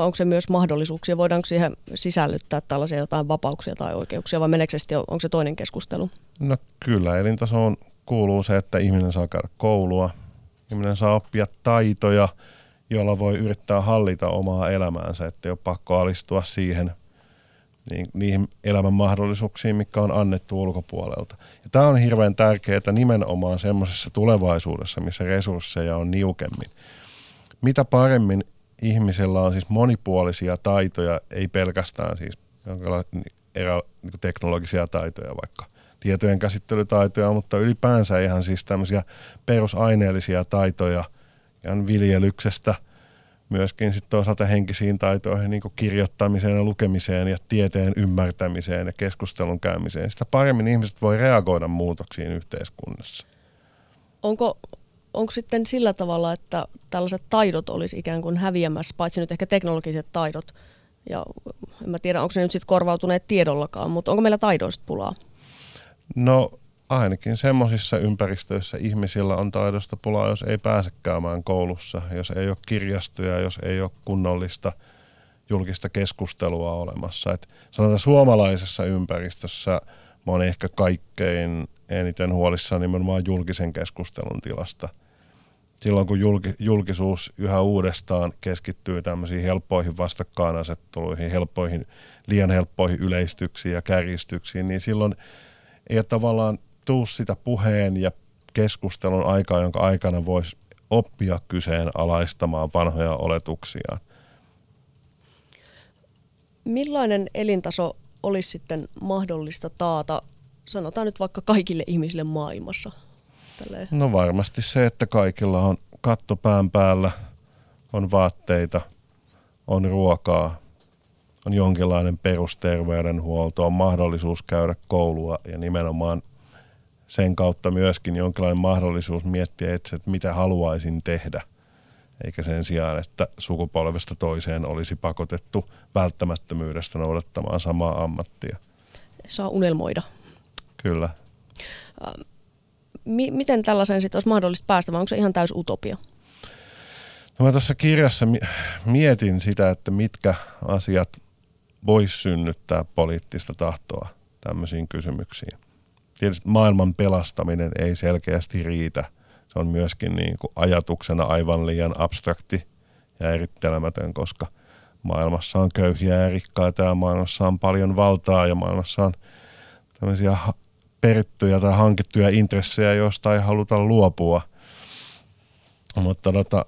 Onko se myös mahdollisuuksia? Voidaanko siihen sisällyttää tällaisia jotain vapauksia tai oikeuksia vai meneekö se onko se toinen keskustelu? No kyllä, elintasoon kuuluu se, että ihminen saa käydä koulua, ihminen saa oppia taitoja, jolla voi yrittää hallita omaa elämäänsä, ettei ole pakko alistua siihen niin, niihin elämän mahdollisuuksiin, mikä on annettu ulkopuolelta. Ja tämä on hirveän tärkeää nimenomaan semmoisessa tulevaisuudessa, missä resursseja on niukemmin. Mitä paremmin ihmisellä on siis monipuolisia taitoja, ei pelkästään siis erä, niin teknologisia taitoja vaikka tietojen käsittelytaitoja, mutta ylipäänsä ihan siis tämmöisiä perusaineellisia taitoja ihan viljelyksestä myöskin sitten toisaalta henkisiin taitoihin, niin kirjoittamiseen ja lukemiseen ja tieteen ymmärtämiseen ja keskustelun käymiseen. Sitä paremmin ihmiset voi reagoida muutoksiin yhteiskunnassa. Onko onko sitten sillä tavalla, että tällaiset taidot olisi ikään kuin häviämässä, paitsi nyt ehkä teknologiset taidot, ja en mä tiedä, onko ne nyt sitten korvautuneet tiedollakaan, mutta onko meillä taidoista pulaa? No ainakin semmoisissa ympäristöissä ihmisillä on taidosta pulaa, jos ei pääse käymään koulussa, jos ei ole kirjastoja, jos ei ole kunnollista julkista keskustelua olemassa. Et sanotaan suomalaisessa ympäristössä mä oon ehkä kaikkein eniten huolissaan nimenomaan julkisen keskustelun tilasta – silloin kun julkisuus yhä uudestaan keskittyy tämmöisiin helppoihin vastakkainasetteluihin, helppoihin, liian helppoihin yleistyksiin ja kärjistyksiin, niin silloin ei tavallaan tuu sitä puheen ja keskustelun aikaa, jonka aikana voisi oppia kyseenalaistamaan vanhoja oletuksia. Millainen elintaso olisi sitten mahdollista taata, sanotaan nyt vaikka kaikille ihmisille maailmassa? Tälleen. No varmasti se, että kaikilla on katto pään päällä, on vaatteita, on ruokaa, on jonkinlainen perusterveydenhuolto, on mahdollisuus käydä koulua ja nimenomaan sen kautta myöskin jonkinlainen mahdollisuus miettiä itse, että mitä haluaisin tehdä, eikä sen sijaan, että sukupolvesta toiseen olisi pakotettu välttämättömyydestä noudattamaan samaa ammattia. Saa unelmoida. Kyllä. Mi- miten tällaisen sitten olisi mahdollista päästä, vai onko se ihan täys utopia? No mä tuossa kirjassa mietin sitä, että mitkä asiat voisi synnyttää poliittista tahtoa tämmöisiin kysymyksiin. Tietysti maailman pelastaminen ei selkeästi riitä. Se on myöskin niin kuin ajatuksena aivan liian abstrakti ja erittelemätön, koska maailmassa on köyhiä ja rikkaita ja maailmassa on paljon valtaa ja maailmassa on tämmöisiä perittyjä tai hankittuja intressejä, joista ei haluta luopua. Mutta tota,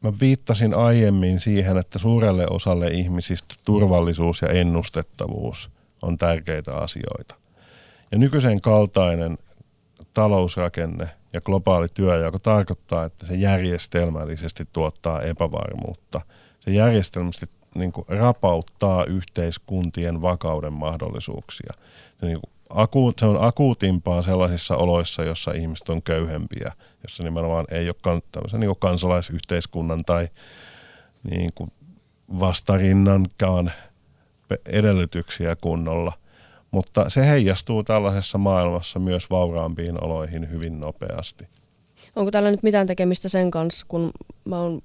mä viittasin aiemmin siihen, että suurelle osalle ihmisistä turvallisuus ja ennustettavuus on tärkeitä asioita. Ja nykyisen kaltainen talousrakenne ja globaali työ, joka tarkoittaa, että se järjestelmällisesti tuottaa epävarmuutta. Se järjestelmällisesti niin rapauttaa yhteiskuntien vakauden mahdollisuuksia. Se niin kuin akuut, se on akuutimpaa sellaisissa oloissa, jossa ihmiset on köyhempiä, jossa nimenomaan ei ole niin kansalaisyhteiskunnan tai niin kuin vastarinnankaan edellytyksiä kunnolla. Mutta se heijastuu tällaisessa maailmassa myös vauraampiin oloihin hyvin nopeasti. Onko tällä nyt mitään tekemistä sen kanssa, kun mä oon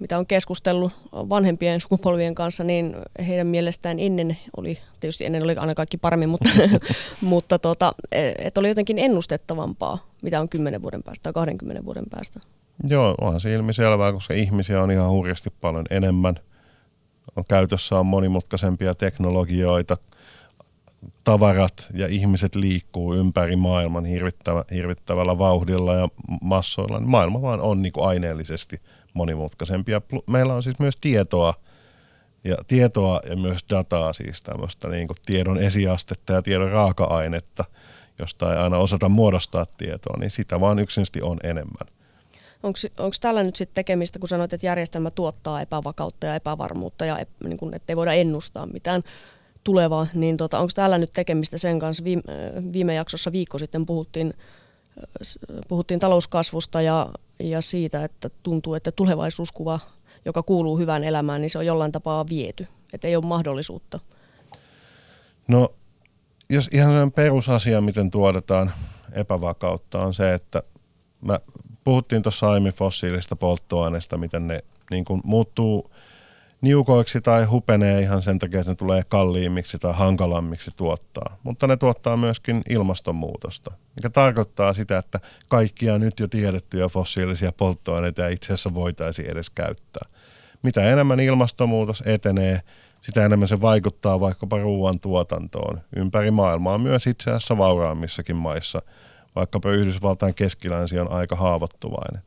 mitä on keskustellut vanhempien sukupolvien kanssa, niin heidän mielestään ennen oli, tietysti ennen oli aina kaikki paremmin, mutta, mutta tota, että oli jotenkin ennustettavampaa, mitä on 10 vuoden päästä tai 20 vuoden päästä. Joo, onhan se ilmiselvää, koska ihmisiä on ihan hurjasti paljon enemmän. On käytössä on monimutkaisempia teknologioita, tavarat ja ihmiset liikkuu ympäri maailman hirvittävä, hirvittävällä vauhdilla ja massoilla. Maailma vaan on niin kuin aineellisesti monimutkaisempia. Meillä on siis myös tietoa ja tietoa ja myös dataa, siis tämmöistä niin kuin tiedon esiastetta ja tiedon raaka-ainetta, josta ei aina osata muodostaa tietoa, niin sitä vaan yksinkertaisesti on enemmän. Onko tällä nyt sitten tekemistä, kun sanoit, että järjestelmä tuottaa epävakautta ja epävarmuutta ja niin kun, ettei voida ennustaa mitään, tuleva, niin tota, onko täällä nyt tekemistä sen kanssa? Viime, viime jaksossa viikko sitten puhuttiin, puhuttiin talouskasvusta ja, ja siitä, että tuntuu, että tulevaisuuskuva, joka kuuluu hyvään elämään, niin se on jollain tapaa viety, että ei ole mahdollisuutta. No, jos ihan sellainen perusasia, miten tuotetaan epävakautta, on se, että mä puhuttiin tuossa aiemmin fossiilista polttoaineista, miten ne niin kuin muuttuu niukoiksi tai hupenee ihan sen takia, että ne tulee kalliimmiksi tai hankalammiksi tuottaa. Mutta ne tuottaa myöskin ilmastonmuutosta, mikä tarkoittaa sitä, että kaikkia nyt jo tiedettyjä fossiilisia polttoaineita ei itse asiassa voitaisiin edes käyttää. Mitä enemmän ilmastonmuutos etenee, sitä enemmän se vaikuttaa vaikkapa ruoantuotantoon ympäri maailmaa, myös itse asiassa vauraammissakin maissa, vaikkapa Yhdysvaltain keskilänsi on aika haavoittuvainen.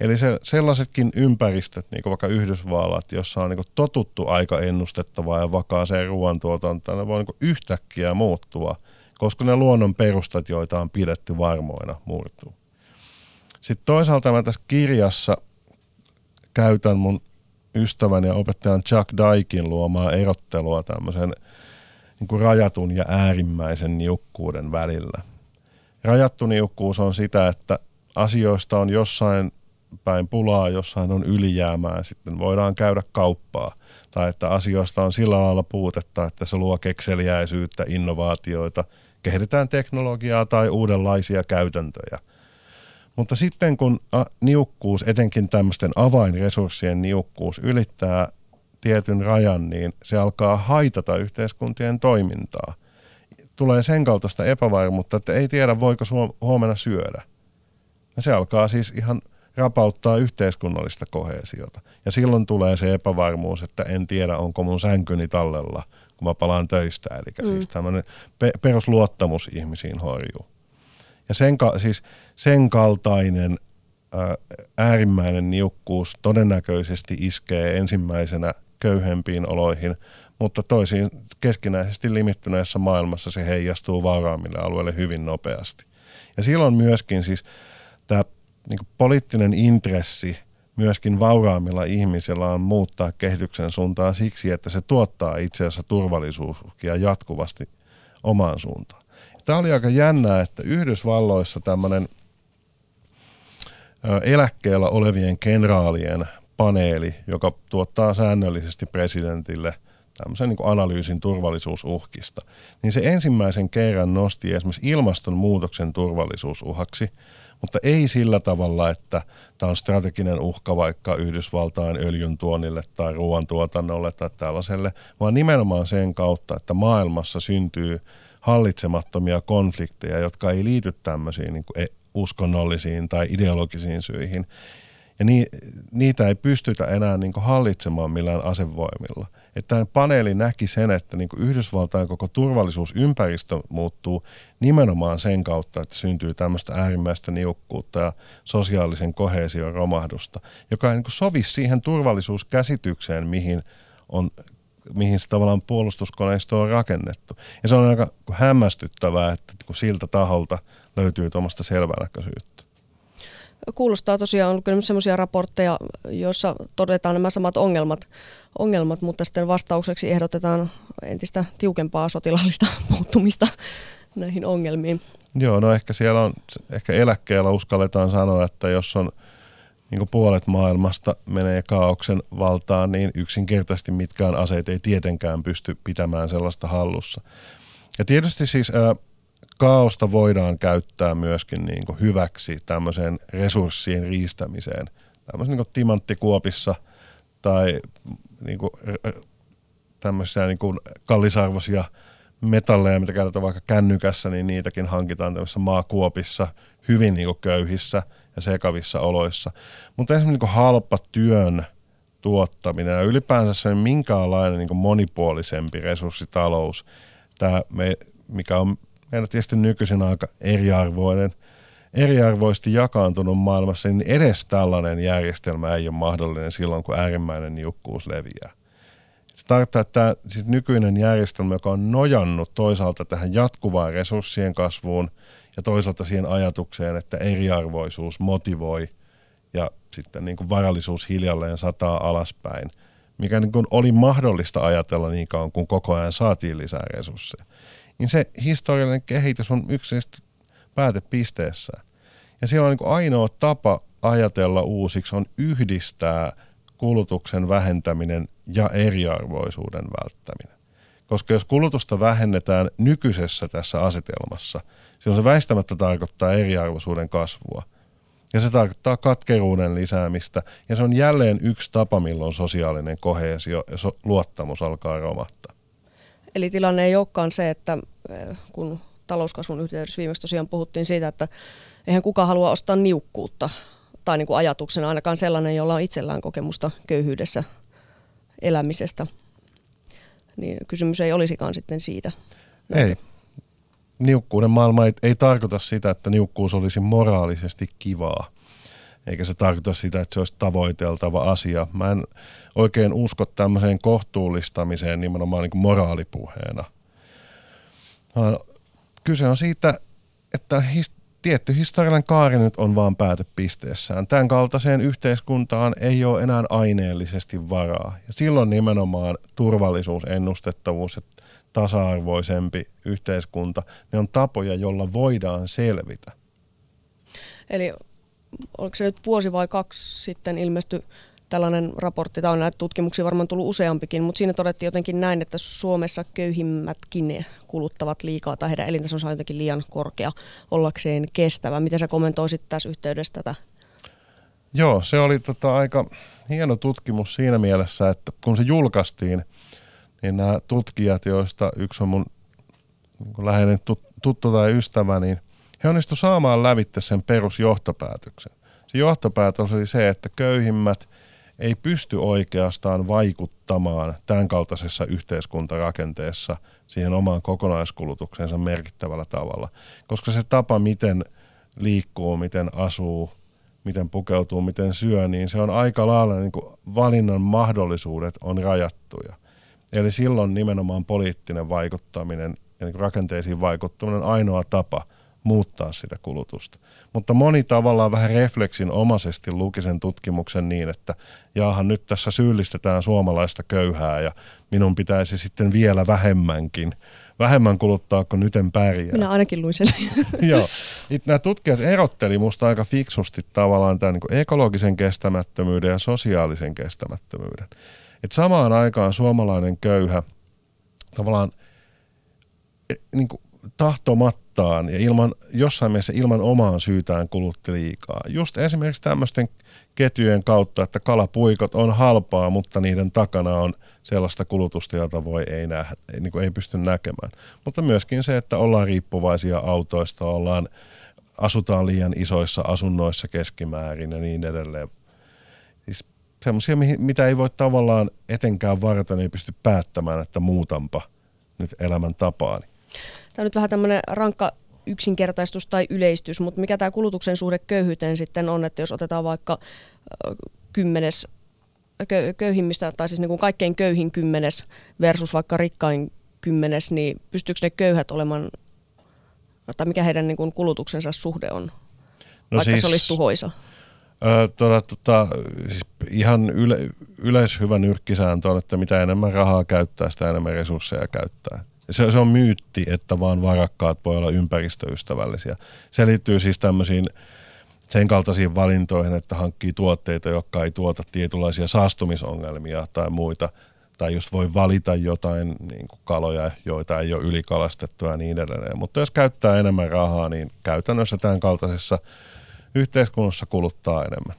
Eli se, sellaisetkin ympäristöt, niin kuin vaikka Yhdysvallat, jossa on niin kuin totuttu aika ennustettavaa ja vakaaseen ruoantuotantoon, ne voi niin kuin yhtäkkiä muuttua, koska ne luonnon perustat, joita on pidetty varmoina, murtuu. Sitten toisaalta mä tässä kirjassa käytän mun ystävän ja opettajan Chuck Daikin luomaa erottelua tämmöisen niin kuin rajatun ja äärimmäisen niukkuuden välillä. Rajattu niukkuus on sitä, että asioista on jossain päin pulaa, jossain on ylijäämää, sitten voidaan käydä kauppaa. Tai että asioista on sillä lailla puutetta, että se luo kekseliäisyyttä, innovaatioita, kehitetään teknologiaa tai uudenlaisia käytäntöjä. Mutta sitten kun niukkuus, etenkin tämmöisten avainresurssien niukkuus ylittää tietyn rajan, niin se alkaa haitata yhteiskuntien toimintaa. Tulee sen kaltaista epävarmuutta, että ei tiedä voiko huomenna syödä. Ja se alkaa siis ihan – rapauttaa yhteiskunnallista kohesiota. Ja silloin tulee se epävarmuus, että en tiedä, onko mun sänkyni tallella, kun mä palaan töistä. Eli mm. siis tämmöinen pe- perusluottamus ihmisiin horjuu. Ja sen, ka- siis sen kaltainen äärimmäinen niukkuus todennäköisesti iskee ensimmäisenä köyhempiin oloihin, mutta toisiin keskinäisesti limittyneessä maailmassa se heijastuu vauraammille alueille hyvin nopeasti. Ja silloin myöskin siis tämä niin poliittinen intressi myöskin vauraammilla ihmisillä on muuttaa kehityksen suuntaan siksi, että se tuottaa itse asiassa turvallisuuskia jatkuvasti omaan suuntaan. Tämä oli aika jännää, että Yhdysvalloissa tämmöinen eläkkeellä olevien kenraalien paneeli, joka tuottaa säännöllisesti presidentille tämmöisen niin analyysin turvallisuusuhkista, niin se ensimmäisen kerran nosti esimerkiksi ilmastonmuutoksen turvallisuusuhaksi – mutta ei sillä tavalla, että tämä on strateginen uhka vaikka Yhdysvaltain öljyn tuonnille tai ruoantuotannolle tai tällaiselle, vaan nimenomaan sen kautta, että maailmassa syntyy hallitsemattomia konflikteja, jotka ei liity tämmöisiin niin kuin e- uskonnollisiin tai ideologisiin syihin. Ja niitä ei pystytä enää niin hallitsemaan millään asevoimilla että tämä paneeli näki sen, että niin Yhdysvaltain koko turvallisuusympäristö muuttuu nimenomaan sen kautta, että syntyy tämmöistä äärimmäistä niukkuutta ja sosiaalisen kohesion romahdusta, joka ei niin sovi siihen turvallisuuskäsitykseen, mihin on mihin se tavallaan puolustuskoneisto on rakennettu. Ja se on aika hämmästyttävää, että kun siltä taholta löytyy tuommoista selvänäköisyyttä. Kuulostaa tosiaan, on kyllä sellaisia raportteja, joissa todetaan nämä samat ongelmat, ongelmat, mutta sitten vastaukseksi ehdotetaan entistä tiukempaa sotilaallista puuttumista näihin ongelmiin. Joo, no ehkä siellä on, ehkä eläkkeellä uskalletaan sanoa, että jos on niin puolet maailmasta menee kaauksen valtaan, niin yksinkertaisesti mitkään aseet ei tietenkään pysty pitämään sellaista hallussa. Ja tietysti siis ää, kaaosta voidaan käyttää myöskin niin kuin hyväksi tämmöiseen resurssien riistämiseen. Tämmöisen niin timanttikuopissa tai niin kuin, tämmöisiä niin kuin kallisarvoisia metalleja, mitä käytetään vaikka kännykässä, niin niitäkin hankitaan tämmöisissä maakuopissa hyvin niin kuin köyhissä ja sekavissa oloissa. Mutta esimerkiksi niin halpa työn tuottaminen ja ylipäänsä se minkäänlainen niin monipuolisempi resurssitalous, tämä me, mikä on meillä tietysti nykyisin aika eriarvoinen, eriarvoisesti jakaantunut maailmassa, niin edes tällainen järjestelmä ei ole mahdollinen silloin, kun äärimmäinen niukkuus leviää. Se tarkoittaa, että tämä siis nykyinen järjestelmä, joka on nojannut toisaalta tähän jatkuvaan resurssien kasvuun ja toisaalta siihen ajatukseen, että eriarvoisuus motivoi ja sitten niin kuin varallisuus hiljalleen sataa alaspäin mikä niin kuin oli mahdollista ajatella niin kauan, kun koko ajan saatiin lisää resursseja, niin se historiallinen kehitys on yksilöllisesti päätepisteessään. Ja silloin niin kuin ainoa tapa ajatella uusiksi on yhdistää kulutuksen vähentäminen ja eriarvoisuuden välttäminen. Koska jos kulutusta vähennetään nykyisessä tässä asetelmassa, silloin se väistämättä tarkoittaa eriarvoisuuden kasvua. Ja se tarkoittaa katkeruuden lisäämistä. Ja se on jälleen yksi tapa, milloin sosiaalinen kohesio ja luottamus alkaa romahtaa. Eli tilanne ei olekaan se, että eh, kun talouskasvun yhteydessä viimeksi tosiaan puhuttiin siitä, että eihän kukaan halua ostaa niukkuutta, tai niin kuin ajatuksena ainakaan sellainen, jolla on itsellään kokemusta köyhyydessä elämisestä, niin kysymys ei olisikaan sitten siitä. Ei. Niukkuuden maailma ei, ei tarkoita sitä, että niukkuus olisi moraalisesti kivaa. Eikä se tarkoita sitä, että se olisi tavoiteltava asia. Mä en oikein usko tämmöiseen kohtuullistamiseen nimenomaan niin kuin moraalipuheena. Kyse on siitä, että his- tietty historiallinen kaari nyt on vaan päätepisteessään. Tämän kaltaiseen yhteiskuntaan ei ole enää aineellisesti varaa. Ja silloin nimenomaan turvallisuus, ennustettavuus ja tasa-arvoisempi yhteiskunta, ne on tapoja, joilla voidaan selvitä. Eli oliko se nyt vuosi vai kaksi sitten ilmestyi tällainen raportti, tämä on näitä tutkimuksia varmaan tullut useampikin, mutta siinä todettiin jotenkin näin, että Suomessa köyhimmätkin kuluttavat liikaa tai heidän elintasonsa on jotenkin liian korkea ollakseen kestävä. Miten sä kommentoisit tässä yhteydessä tätä? Joo, se oli tota aika hieno tutkimus siinä mielessä, että kun se julkaistiin, niin nämä tutkijat, joista yksi on mun niin läheinen tuttu tai ystävä, niin he onnistuivat saamaan lävitte sen perusjohtopäätöksen. Se johtopäätös oli se, että köyhimmät – ei pysty oikeastaan vaikuttamaan tämän kaltaisessa yhteiskuntarakenteessa siihen omaan kokonaiskulutukseensa merkittävällä tavalla. Koska se tapa, miten liikkuu, miten asuu, miten pukeutuu, miten syö, niin se on aika lailla niin kuin valinnan mahdollisuudet on rajattuja. Eli silloin nimenomaan poliittinen vaikuttaminen ja niin rakenteisiin vaikuttaminen on ainoa tapa – muuttaa sitä kulutusta. Mutta moni tavallaan vähän refleksin omaisesti luki sen tutkimuksen niin, että jaahan nyt tässä syyllistetään suomalaista köyhää ja minun pitäisi sitten vielä vähemmänkin. Vähemmän kuluttaa, kun nyt en pärjää. Minä ainakin luin sen. Joo. It, nämä tutkijat erotteli musta aika fiksusti tavallaan tämän niin ekologisen kestämättömyyden ja sosiaalisen kestämättömyyden. Et samaan aikaan suomalainen köyhä tavallaan e, niin kuin tahtomattaan ja ilman, jossain mielessä ilman omaan syytään kulutti liikaa. Just esimerkiksi tämmöisten ketjujen kautta, että kalapuikot on halpaa, mutta niiden takana on sellaista kulutusta, jota voi ei, nähdä, ei, niin ei pysty näkemään. Mutta myöskin se, että ollaan riippuvaisia autoista, ollaan, asutaan liian isoissa asunnoissa keskimäärin ja niin edelleen. Siis semmoisia, mitä ei voi tavallaan etenkään varten, ei pysty päättämään, että muutanpa nyt elämäntapaani. Tämä on nyt vähän tämmöinen rankka yksinkertaistus tai yleistys, mutta mikä tämä kulutuksen suhde köyhyyteen sitten on, että jos otetaan vaikka kymmenes köyhimmistä, tai siis niin kuin kaikkein köyhin kymmenes versus vaikka rikkain kymmenes, niin pystyykö ne köyhät olemaan, tai mikä heidän niin kuin kulutuksensa suhde on, no vaikka siis, se olisi tuhoisa? Öö, tuota, tuota, siis ihan yle, yleishyvä nyrkkisääntö on, että mitä enemmän rahaa käyttää, sitä enemmän resursseja käyttää se, se on myytti, että vaan varakkaat voi olla ympäristöystävällisiä. Se liittyy siis tämmöisiin sen kaltaisiin valintoihin, että hankkii tuotteita, jotka ei tuota tietynlaisia saastumisongelmia tai muita. Tai just voi valita jotain niin kuin kaloja, joita ei ole ylikalastettu ja niin edelleen. Mutta jos käyttää enemmän rahaa, niin käytännössä tämän kaltaisessa yhteiskunnassa kuluttaa enemmän.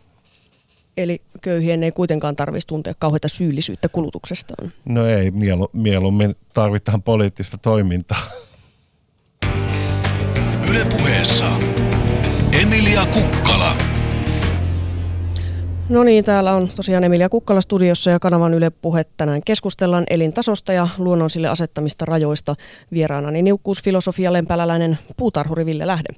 Eli köyhien ei kuitenkaan tarvitsisi tuntea kauheita syyllisyyttä kulutuksestaan. No ei, mielu, mieluummin tarvitaan poliittista toimintaa. Ylepuheessa Emilia Kukkala. No niin, täällä on tosiaan Emilia Kukkala studiossa ja kanavan Yle Puhe. Tänään keskustellaan elintasosta ja luonnon sille asettamista rajoista. Vieraanani niukkuusfilosofia lempäläläinen puutarhuri Ville Lähde.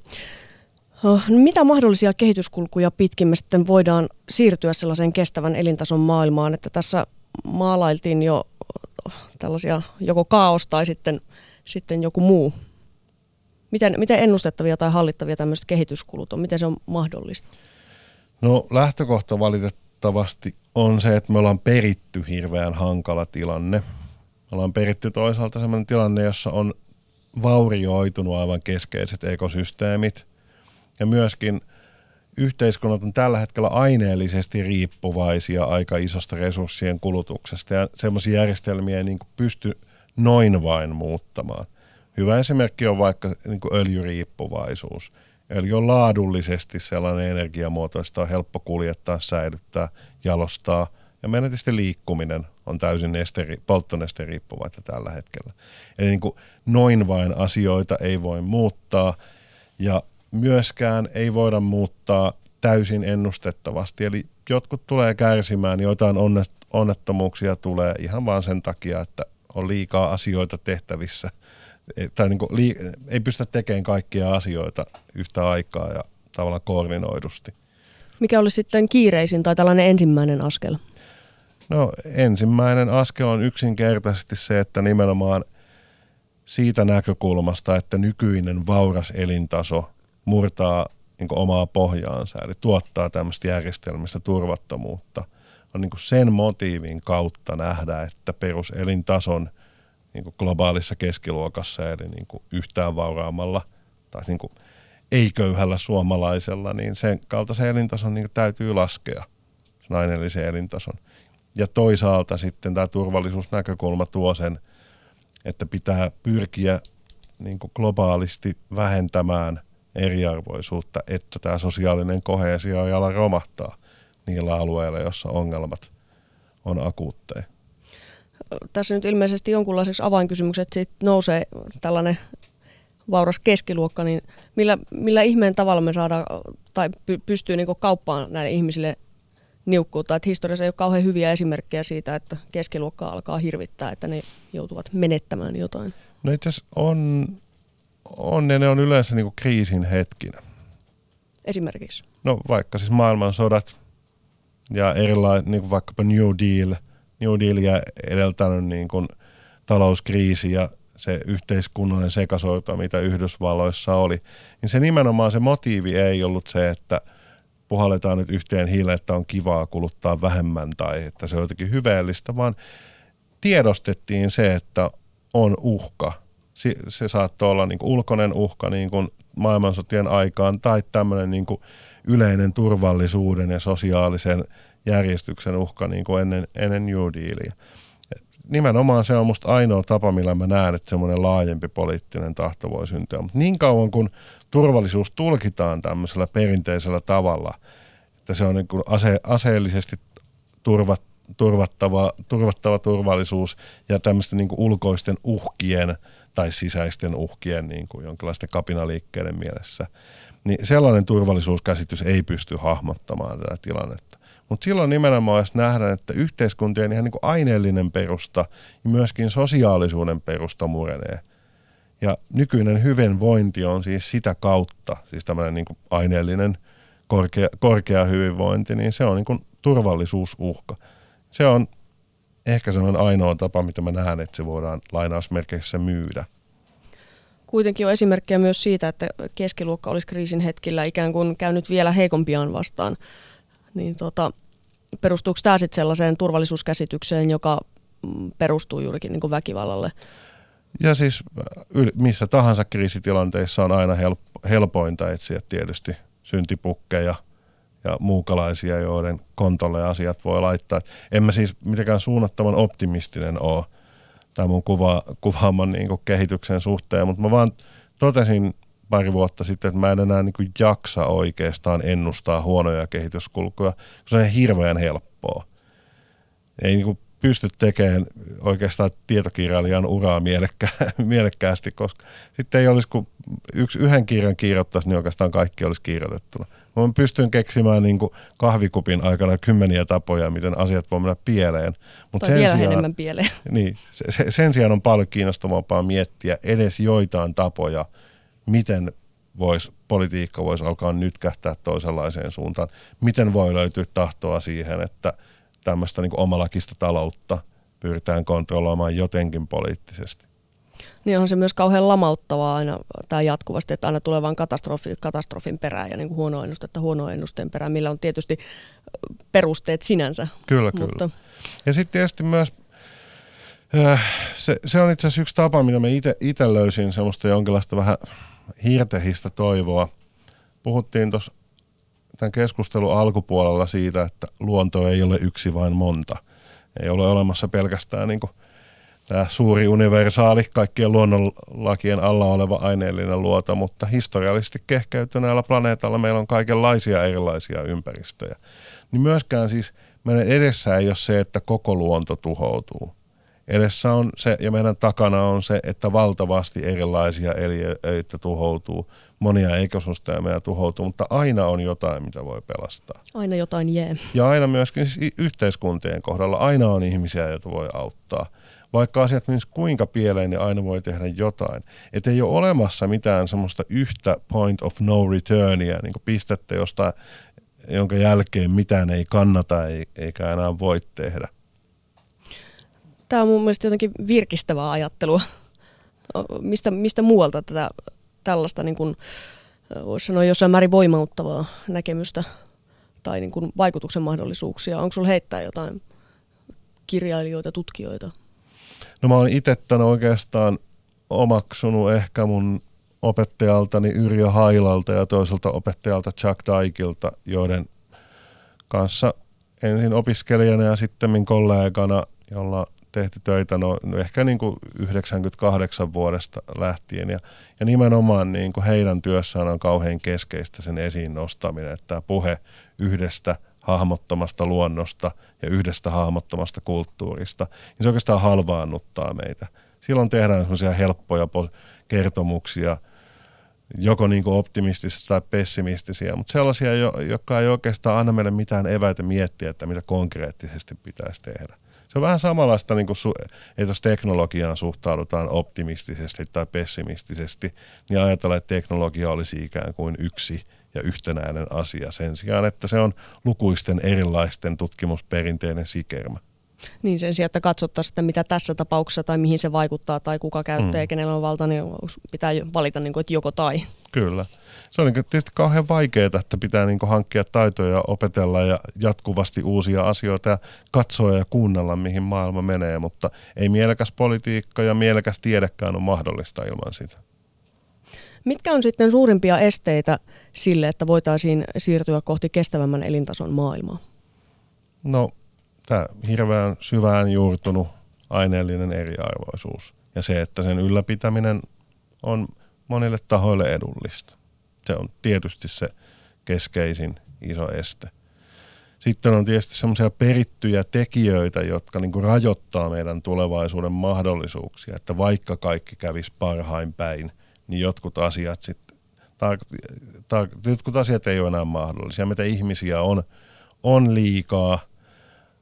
No, mitä mahdollisia kehityskulkuja pitkin me sitten voidaan siirtyä sellaiseen kestävän elintason maailmaan, että tässä maalailtiin jo tällaisia joko kaos tai sitten, sitten joku muu. Miten, miten ennustettavia tai hallittavia tämmöiset kehityskulut on? Miten se on mahdollista? No lähtökohta valitet, valitettavasti on se, että me ollaan peritty hirveän hankala tilanne. Me ollaan peritty toisaalta sellainen tilanne, jossa on vaurioitunut aivan keskeiset ekosysteemit. Ja myöskin yhteiskunnat on tällä hetkellä aineellisesti riippuvaisia aika isosta resurssien kulutuksesta ja semmoisia järjestelmiä ei niin pysty noin vain muuttamaan. Hyvä esimerkki on vaikka niin öljyriippuvaisuus. Öljy on laadullisesti sellainen energiamuoto, josta on helppo kuljettaa, säilyttää, jalostaa. Ja meidän tietysti liikkuminen on täysin esteri, polttonesteriippuvaista tällä hetkellä. Eli niin kuin noin vain asioita ei voi muuttaa ja myöskään ei voida muuttaa täysin ennustettavasti. Eli jotkut tulee kärsimään, joitain onnettomuuksia tulee ihan vaan sen takia, että on liikaa asioita tehtävissä. Tai niin kuin, ei pystytä tekemään kaikkia asioita yhtä aikaa ja tavallaan koordinoidusti. Mikä olisi sitten kiireisin tai tällainen ensimmäinen askel? No ensimmäinen askel on yksinkertaisesti se, että nimenomaan siitä näkökulmasta, että nykyinen vauras elintaso murtaa niin omaa pohjaansa, eli tuottaa tämmöistä järjestelmistä turvattomuutta, on niin sen motiivin kautta nähdä, että peruselintason niin globaalissa keskiluokassa, eli niin yhtään vauraammalla tai niin ei-köyhällä suomalaisella, niin sen kaltaisen elintason niin täytyy laskea, sen aineellisen elintason. Ja toisaalta sitten tämä turvallisuusnäkökulma tuo sen, että pitää pyrkiä niin globaalisti vähentämään – eriarvoisuutta, että tämä sosiaalinen kohesio ei ala romahtaa niillä alueilla, joissa ongelmat on akuutteja. Tässä nyt ilmeisesti jonkunlaiseksi avainkysymykset siitä nousee tällainen vauras keskiluokka, niin millä, millä ihmeen tavalla me saadaan tai py, pystyy niin kauppaan näille ihmisille niukkuutta. Että historiassa ei ole kauhean hyviä esimerkkejä siitä, että keskiluokka alkaa hirvittää, että ne joutuvat menettämään jotain. No itse asiassa on on ja ne on yleensä niin kuin kriisin hetkinä. Esimerkiksi? No vaikka siis maailmansodat ja erilaiset, niin kuin vaikkapa New Deal, New Dealia edeltänyt niin kuin talouskriisi ja se yhteiskunnallinen sekasorto, mitä Yhdysvalloissa oli, niin se nimenomaan se motiivi ei ollut se, että puhalletaan nyt yhteen hiileen, että on kivaa kuluttaa vähemmän tai että se on jotenkin hyveellistä, vaan tiedostettiin se, että on uhka – se, saattoi olla niin kuin ulkoinen uhka niin kuin maailmansotien aikaan tai tämmöinen niin kuin yleinen turvallisuuden ja sosiaalisen järjestyksen uhka niin kuin ennen, ennen New Dealia. Nimenomaan se on musta ainoa tapa, millä mä näen, että semmoinen laajempi poliittinen tahto voi syntyä. Mutta niin kauan kun turvallisuus tulkitaan tämmöisellä perinteisellä tavalla, että se on niin kuin ase, aseellisesti turvat, turvattava, turvattava turvallisuus ja tämmöisten niin ulkoisten uhkien – tai sisäisten uhkien niin kuin jonkinlaisten kapinaliikkeiden mielessä, niin sellainen turvallisuuskäsitys ei pysty hahmottamaan tätä tilannetta. Mutta silloin nimenomaan jos nähdään, että yhteiskuntien ihan niin kuin aineellinen perusta ja myöskin sosiaalisuuden perusta murenee. Ja nykyinen hyvinvointi on siis sitä kautta, siis tämmöinen niin aineellinen korkea, korkea hyvinvointi, niin se on niin kuin turvallisuusuhka. Se on ehkä se on ainoa tapa, mitä mä näen, että se voidaan lainausmerkeissä myydä. Kuitenkin on esimerkkejä myös siitä, että keskiluokka olisi kriisin hetkillä ikään kuin käynyt vielä heikompiaan vastaan. Niin tota, perustuuko tämä sitten sellaiseen turvallisuuskäsitykseen, joka mm, perustuu juurikin niin kuin väkivallalle? Ja siis missä tahansa kriisitilanteissa on aina helpointa etsiä tietysti syntipukkeja – ja muukalaisia, joiden kontolle asiat voi laittaa. En mä siis mitenkään suunnattoman optimistinen ole tämän mun kuva, kuvaaman niin kehityksen suhteen, mutta mä vaan totesin pari vuotta sitten, että mä en enää niin jaksa oikeastaan ennustaa huonoja kehityskulkuja, koska se on hirveän helppoa. Ei niin pysty tekemään oikeastaan tietokirjailijan uraa mielekkää, mielekkäästi, koska sitten ei olisi, kun yksi, yhden kirjan kirjoittaisi, niin oikeastaan kaikki olisi kirjoitettuna. Mä pystyn keksimään niin kuin kahvikupin aikana kymmeniä tapoja, miten asiat voi mennä pieleen. Mut tai sen vielä sijaan, pieleen. Niin, se, se, sen sijaan on paljon kiinnostavampaa miettiä edes joitain tapoja, miten vois, politiikka voisi alkaa nytkähtää toisenlaiseen suuntaan. Miten voi löytyä tahtoa siihen, että tämmöistä niin omalakista taloutta pyritään kontrolloimaan jotenkin poliittisesti. Niin on se myös kauhean lamauttavaa aina tämä jatkuvasti, että aina tulee vain katastrofi, katastrofin perään ja niin kuin huono ennustetta huono ennusteen perään, millä on tietysti perusteet sinänsä. Kyllä, kyllä. Mutta... Ja sitten tietysti myös se, se on itse asiassa yksi tapa, mitä me itse löysin semmoista jonkinlaista vähän hirtehistä toivoa. Puhuttiin tuossa tämän keskustelun alkupuolella siitä, että luonto ei ole yksi vain monta. Ei ole olemassa pelkästään niin kuin tämä suuri universaali, kaikkien luonnonlakien alla oleva aineellinen luota, mutta historiallisesti kehkeytyneellä planeetalla meillä on kaikenlaisia erilaisia ympäristöjä. Niin myöskään siis meidän edessä ei ole se, että koko luonto tuhoutuu. Edessä on se, ja meidän takana on se, että valtavasti erilaisia eliöitä tuhoutuu, monia ekosysteemejä tuhoutuu, mutta aina on jotain, mitä voi pelastaa. Aina jotain jää. Ja aina myöskin siis yhteiskuntien kohdalla, aina on ihmisiä, joita voi auttaa. Vaikka asiat menis kuinka pieleen, niin aina voi tehdä jotain. Että ei ole olemassa mitään semmoista yhtä point of no returnia, niin pistettä, josta, jonka jälkeen mitään ei kannata eikä enää voi tehdä. Tämä on mun mielestä jotenkin virkistävää ajattelua. Mistä, mistä muualta tätä tällaista, niin kuin, voisi sanoa jossain määrin voimauttavaa näkemystä tai niin kuin vaikutuksen mahdollisuuksia? Onko sinulla heittää jotain kirjailijoita, tutkijoita? No mä oon itse tämän oikeastaan omaksunut ehkä mun opettajaltani Yrjö Hailalta ja toiselta opettajalta Chuck Dykilta, joiden kanssa ensin opiskelijana ja sitten kollegana, jolla tehty töitä no, no ehkä niin kuin 98 vuodesta lähtien. Ja, ja nimenomaan niin kuin heidän työssään on kauhean keskeistä sen esiin nostaminen, että tämä puhe yhdestä hahmottomasta luonnosta ja yhdestä hahmottomasta kulttuurista, niin se oikeastaan halvaannuttaa meitä. Silloin tehdään sellaisia helppoja kertomuksia, joko niin kuin optimistisia tai pessimistisiä, mutta sellaisia, jotka ei oikeastaan anna meille mitään eväitä miettiä, että mitä konkreettisesti pitäisi tehdä. Se on vähän samanlaista, niin kuin, että jos teknologiaan suhtaudutaan optimistisesti tai pessimistisesti, niin ajatellaan, että teknologia olisi ikään kuin yksi ja yhtenäinen asia sen sijaan, että se on lukuisten erilaisten tutkimusperinteinen sikermä. Niin sen sijaan, että katsottaisiin, että mitä tässä tapauksessa tai mihin se vaikuttaa tai kuka käyttää mm. ja kenellä on valta, niin pitää valita niin kuin, että joko tai. Kyllä. Se on niin tietysti kauhean vaikeaa, että pitää niin hankkia taitoja, opetella ja jatkuvasti uusia asioita ja katsoa ja kuunnella, mihin maailma menee, mutta ei mielekäs politiikka ja mielekäs tiedekään ole mahdollista ilman sitä. Mitkä on sitten suurimpia esteitä sille, että voitaisiin siirtyä kohti kestävämmän elintason maailmaa? No tämä hirveän syvään juurtunut aineellinen eriarvoisuus ja se, että sen ylläpitäminen on monille tahoille edullista. Se on tietysti se keskeisin iso este. Sitten on tietysti semmoisia perittyjä tekijöitä, jotka niin rajoittaa meidän tulevaisuuden mahdollisuuksia, että vaikka kaikki kävisi parhain päin, niin jotkut asiat sitten, tar- tar- jotkut asiat ei ole enää mahdollisia. Meitä ihmisiä on, on liikaa,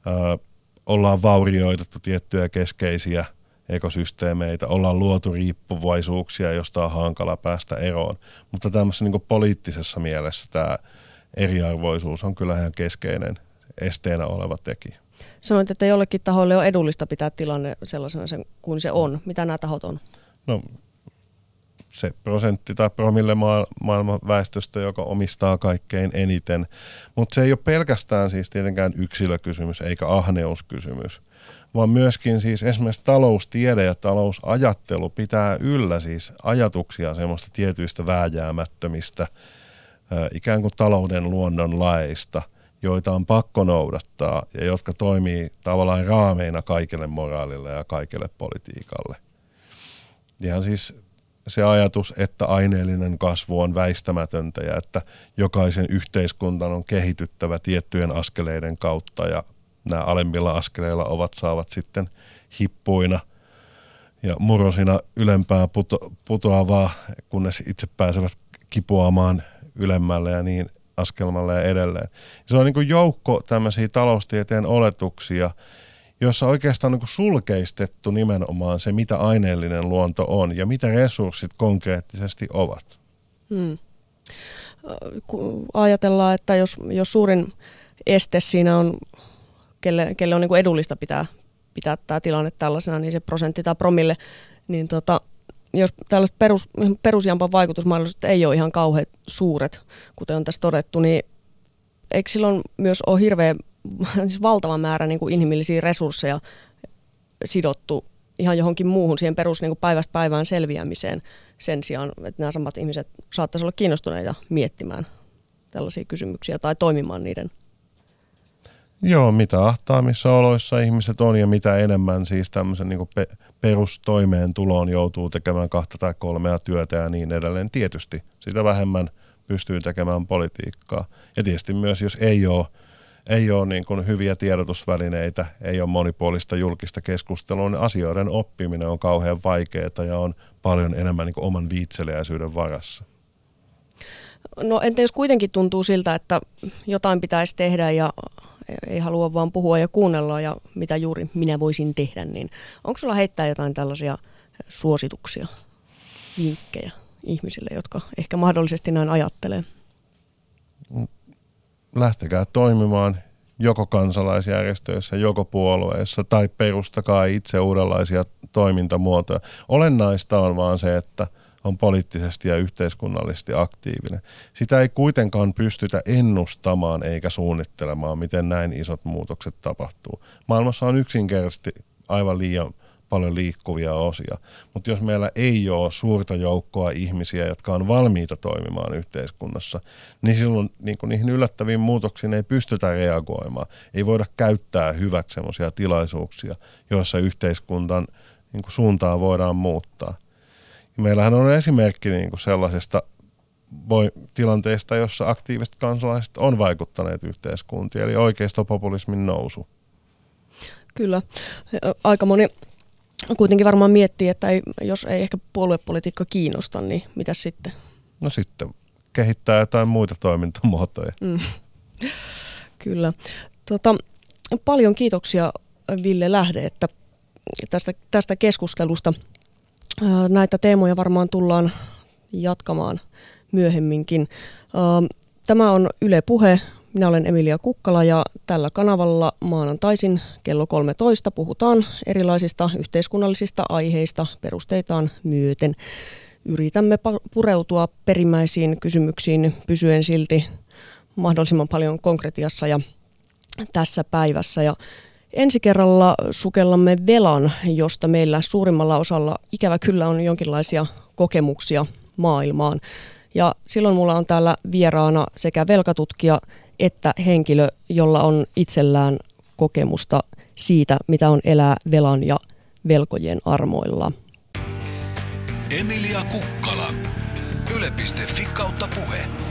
ö, ollaan vaurioitettu tiettyjä keskeisiä – ekosysteemeitä, ollaan luotu riippuvaisuuksia, josta on hankala päästä eroon. Mutta tämmöisessä niin poliittisessa mielessä tämä eriarvoisuus on kyllä ihan keskeinen esteenä oleva tekijä. Sanoit, että jollekin tahoille on edullista pitää tilanne sellaisena sen, kuin se on. Mitä nämä tahot on? No se prosentti tai promille maailman väestöstä, joka omistaa kaikkein eniten. Mutta se ei ole pelkästään siis tietenkään yksilökysymys eikä ahneuskysymys, vaan myöskin siis esimerkiksi taloustiede ja talousajattelu pitää yllä siis ajatuksia semmoista tietyistä vääjäämättömistä ikään kuin talouden luonnon laeista, joita on pakko noudattaa ja jotka toimii tavallaan raameina kaikille moraalille ja kaikille politiikalle. Ihan siis se ajatus, että aineellinen kasvu on väistämätöntä ja että jokaisen yhteiskuntan on kehityttävä tiettyjen askeleiden kautta ja nämä alemmilla askeleilla ovat saavat sitten hippuina ja murosina ylempää puto, putoavaa, kunnes itse pääsevät kipuamaan ylemmälle ja niin askelmalle ja edelleen. Se on niin joukko tämmöisiä taloustieteen oletuksia, jossa oikeastaan on niin sulkeistettu nimenomaan se, mitä aineellinen luonto on ja mitä resurssit konkreettisesti ovat. Hmm. Ajatellaan, että jos, jos suurin este siinä on kelle, kelle on niin kuin edullista pitää, pitää tämä tilanne tällaisena, niin se prosentti tai promille niin tota, jos tällaiset perus, perusjampan vaikutusmahdollisuudet ei ole ihan kauhean suuret, kuten on tässä todettu, niin eikö silloin myös ole hirveän siis valtava määrä niin kuin inhimillisiä resursseja sidottu ihan johonkin muuhun siihen perus niin kuin päivästä päivään selviämiseen sen sijaan, että nämä samat ihmiset saattaisi olla kiinnostuneita miettimään tällaisia kysymyksiä tai toimimaan niiden Joo, mitä ahtaamissa oloissa ihmiset on ja mitä enemmän siis tämmöisen niin pe- perustoimeentuloon joutuu tekemään kahta tai kolmea työtä ja niin edelleen. Tietysti sitä vähemmän pystyy tekemään politiikkaa. Ja tietysti myös, jos ei ole, ei ole niin kuin hyviä tiedotusvälineitä, ei ole monipuolista julkista keskustelua, niin asioiden oppiminen on kauhean vaikeaa ja on paljon enemmän niin kuin oman viitseliäisyyden varassa. No entä jos kuitenkin tuntuu siltä, että jotain pitäisi tehdä ja ei halua vaan puhua ja kuunnella ja mitä juuri minä voisin tehdä, niin onko sulla heittää jotain tällaisia suosituksia, vinkkejä ihmisille, jotka ehkä mahdollisesti näin ajattelee? Lähtekää toimimaan joko kansalaisjärjestöissä, joko puolueissa tai perustakaa itse uudenlaisia toimintamuotoja. Olennaista on vaan se, että – on poliittisesti ja yhteiskunnallisesti aktiivinen. Sitä ei kuitenkaan pystytä ennustamaan eikä suunnittelemaan, miten näin isot muutokset tapahtuu. Maailmassa on yksinkertaisesti aivan liian paljon liikkuvia osia. Mutta jos meillä ei ole suurta joukkoa ihmisiä, jotka on valmiita toimimaan yhteiskunnassa, niin silloin niin niihin yllättäviin muutoksiin ei pystytä reagoimaan. Ei voida käyttää hyväksi sellaisia tilaisuuksia, joissa yhteiskuntan niin suuntaa voidaan muuttaa – Meillähän on esimerkki niin sellaisesta voi, tilanteesta, jossa aktiiviset kansalaiset on vaikuttaneet yhteiskuntiin, eli oikeistopopulismin nousu. Kyllä. Aika moni kuitenkin varmaan miettii, että ei, jos ei ehkä puoluepolitiikka kiinnosta, niin mitä sitten? No sitten kehittää jotain muita toimintamuotoja. Mm. Kyllä. Tota, paljon kiitoksia Ville Lähde että tästä, tästä keskustelusta. Näitä teemoja varmaan tullaan jatkamaan myöhemminkin. Tämä on Yle Puhe. Minä olen Emilia Kukkala ja tällä kanavalla maanantaisin kello 13 puhutaan erilaisista yhteiskunnallisista aiheista perusteitaan myöten. Yritämme pureutua perimmäisiin kysymyksiin pysyen silti mahdollisimman paljon konkretiassa ja tässä päivässä. Ja Ensi kerralla sukellamme velan, josta meillä suurimmalla osalla ikävä kyllä on jonkinlaisia kokemuksia maailmaan. Ja silloin mulla on täällä vieraana sekä velkatutkija että henkilö, jolla on itsellään kokemusta siitä, mitä on elää velan ja velkojen armoilla. Emilia Kukkala. Yle.fi kautta puhe.